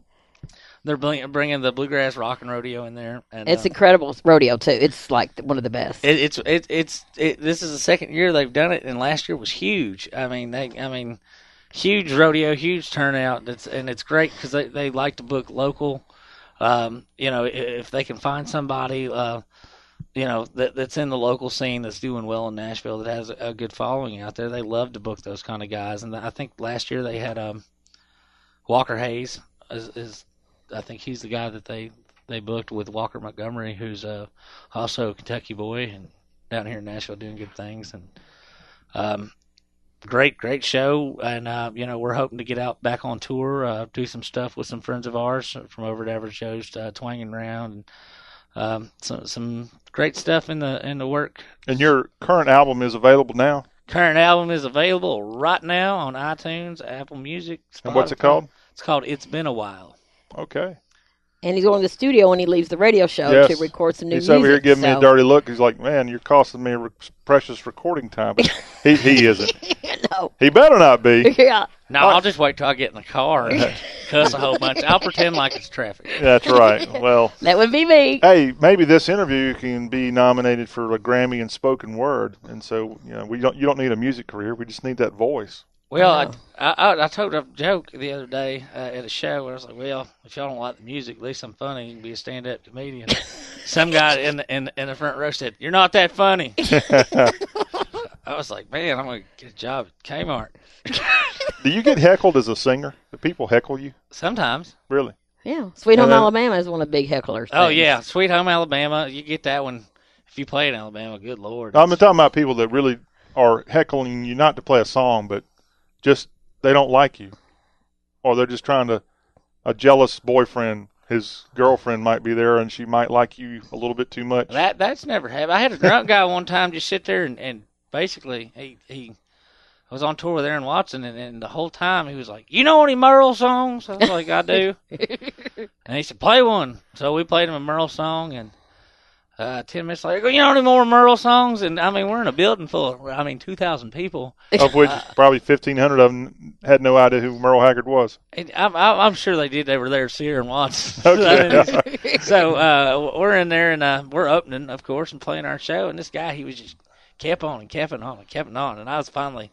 They're bringing, the bluegrass rock and rodeo in there. And It's uh, incredible rodeo too. It's like one of the best. It, it's it, it's it, this is the second year they've done it, and last year was huge. I mean, they I mean, huge rodeo, huge turnout. It's and it's great because they they like to book local. Um, you know, if they can find somebody, uh, you know, that that's in the local scene that's doing well in Nashville that has a, a good following out there, they love to book those kind of guys. And I think last year they had um, Walker Hayes is, is I think he's the guy that they they booked with Walker Montgomery, who's uh, also a Kentucky boy and down here in Nashville doing good things. And um, great, great show. And uh, you know, we're hoping to get out back on tour, uh, do some stuff with some friends of ours from over at Average Joe's, uh, twanging around, and um, some some great stuff in the in the work. And your current album is available now. Current album is available right now on iTunes, Apple Music. And what's it called? It's called "It's Been a While." Okay. And he's going to the studio when he leaves the radio show yes. to record some new He's music. over here giving me a dirty look. He's like, "Man, you're costing me re- precious recording time." But he he isn't. no. He better not be. yeah. No, I'll just wait till I get in the car and cuss a whole bunch. I'll pretend like it's traffic. That's right. Well, that would be me. Hey, maybe this interview can be nominated for a Grammy in spoken word, and so you know we don't you don't need a music career. We just need that voice. Well, I, I I told a joke the other day uh, at a show where I was like, "Well, if y'all don't like the music, at least I'm funny. You can be a stand-up comedian." Some guy in the in, in the front row said, "You're not that funny." I was like, "Man, I'm gonna get a job at Kmart." Do you get heckled as a singer? Do people heckle you? Sometimes. Really? Yeah. Sweet Home And then- Alabama is one of the big hecklers. Oh things. yeah, Sweet Home Alabama. You get that one if you play in Alabama. Good lord. I'm talking about people that really are heckling you not to play a song, but just they don't like you, or they're just trying to. A jealous boyfriend, his girlfriend might be there, and she might like you a little bit too much. That that's never happened. I had a drunk guy one time just sit there and, and basically he he I was on tour with Aaron Watson and, and the whole time he was like, You know any Merle songs? I was like, I do. and he said, Play one. So we played him a Merle song and uh, ten minutes later, go, you know any more Merle songs? And I mean, we're in a building full of, I mean, two thousand people. of which Uh, probably 1,500 of them had no idea who Merle Haggard was. I'm I'm sure they did. They were there, see Aaron Watson. Okay. so uh, we're in there and uh, we're opening, of course, and playing our show. And this guy, he was just kept on and kept on and kept on. And I was finally,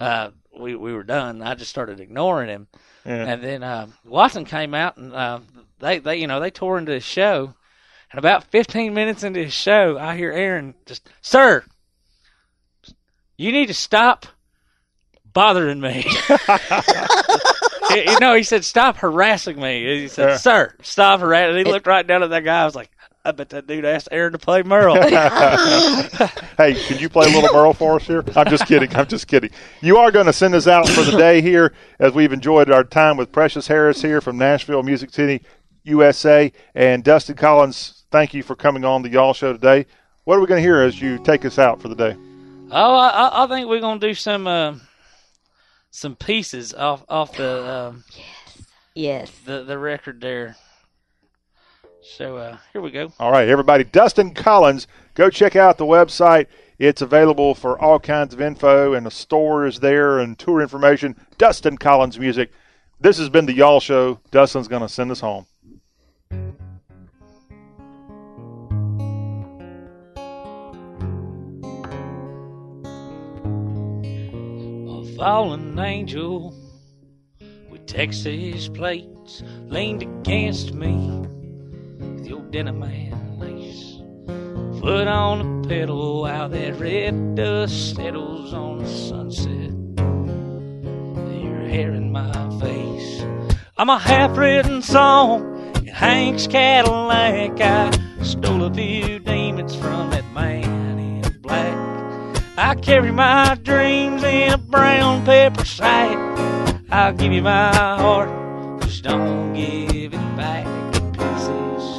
uh, we we were done. I just started ignoring him. Yeah. And then uh, Watson came out and uh, they they you know they tore into his show. And about 15 minutes into his show, I hear Aaron just, "Sir, you need to stop bothering me." you know, he said, "Stop harassing me." He said. "Sir, stop harassing." He looked right down at that guy. I was like, "I bet that dude asked Aaron to play Merle." hey, can you play a little Merle for us here? I'm just kidding. I'm just kidding. You are going to send us out for the day here as we've enjoyed our time with Precious Harris here from Nashville, Music City, USA. And Dustin Collins, thank you for coming on the Y'all Show today. What are we going to hear as you take us out for the day? Oh, I, I- I think we're gonna do some uh, some pieces off off the um, yes the the record there. So uh, here we go. All right, everybody. Dustin Collins, go check out the website. It's available for all kinds of info, and the store is there and tour information. Dustin Collins Music. This has been the Y'all Show. Dustin's going to send us home. Fallen angel with Texas plates leaned against me with your denim and lace. Foot on the pedal while that red dust settles on the sunset. Your hair in my face. I'm a half-written song in Hank's Cadillac. I stole a few demons from that man in black. I carry my dreams in a brown paper sack. I'll give you my heart, just don't give it back in pieces.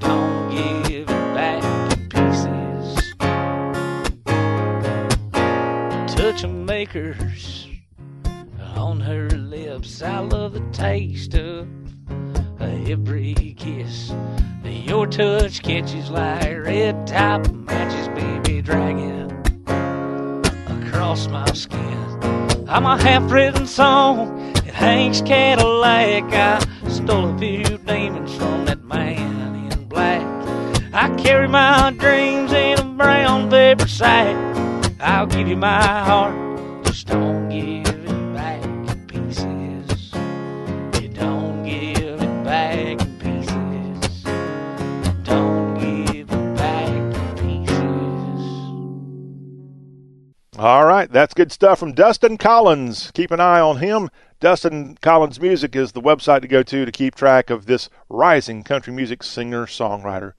Don't give it back in pieces. Touch of makers on her lips. I love the taste of every kiss. Your touch catches like red top matches, baby, dragging across my skin. I'm a half-written song in Hank's Cadillac. I stole a few demons from that man in black. I carry my dreams in a brown paper sack. I'll give you my heart, All right, that's good stuff from Dustin Collins. Keep an eye on him. Dustin Collins Music is the website to go to to keep track of this rising country music singer songwriter.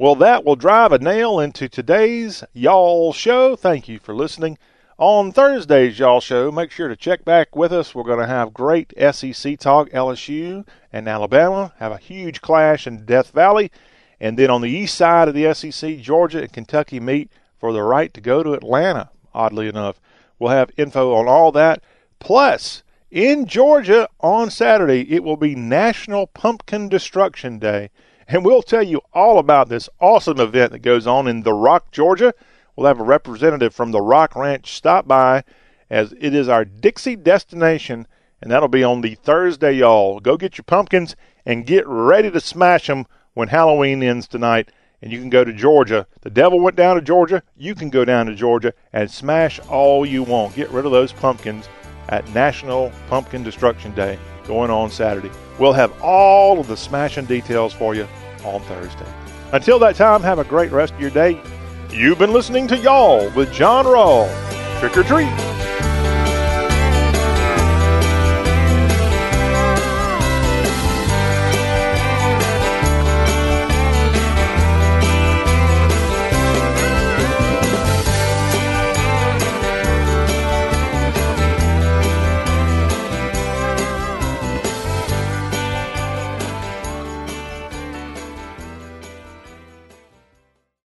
Well, that will drive a nail into today's Y'all Show. Thank you for listening. On Thursday's Y'all Show, make sure to check back with us. We're going to have great SEC talk. LSU and Alabama have a huge clash in Death Valley. And then on the east side of the SEC, Georgia and Kentucky meet for the right to go to Atlanta, oddly enough. We'll have info on all that. Plus, in Georgia on Saturday, it will be National Pumpkin Destruction Day. And we'll tell you all about this awesome event that goes on in The Rock, Georgia. We'll have a representative from the Rock Ranch stop by as it is our Dixie destination, and that'll be on the Thursday, y'all. Go get your pumpkins and get ready to smash them when Halloween ends tonight. And you can go to Georgia. The devil went down to Georgia. You can go down to Georgia and smash all you want. Get rid of those pumpkins at National Pumpkin Destruction Day going on Saturday. We'll have all of the smashing details for you on Thursday. Until that time, have a great rest of your day. You've been listening to Y'all with John Rawl. Trick or treat.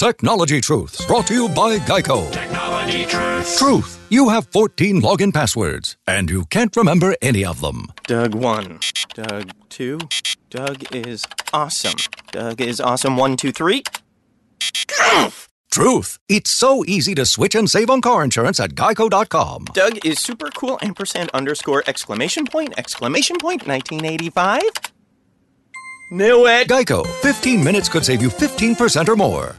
Technology Truths, brought to you by Geico. Technology truth. Truth. You have 14 login passwords, and you can't remember any of them. Doug 1. Doug 2. Doug is awesome. Doug is awesome 1, 2, 3. Truth. It's so easy to switch and save on car insurance at geico.com. Doug is super cool ampersand underscore exclamation point exclamation point 1985. Knew it. Geico. 15 minutes could save you 15% or more.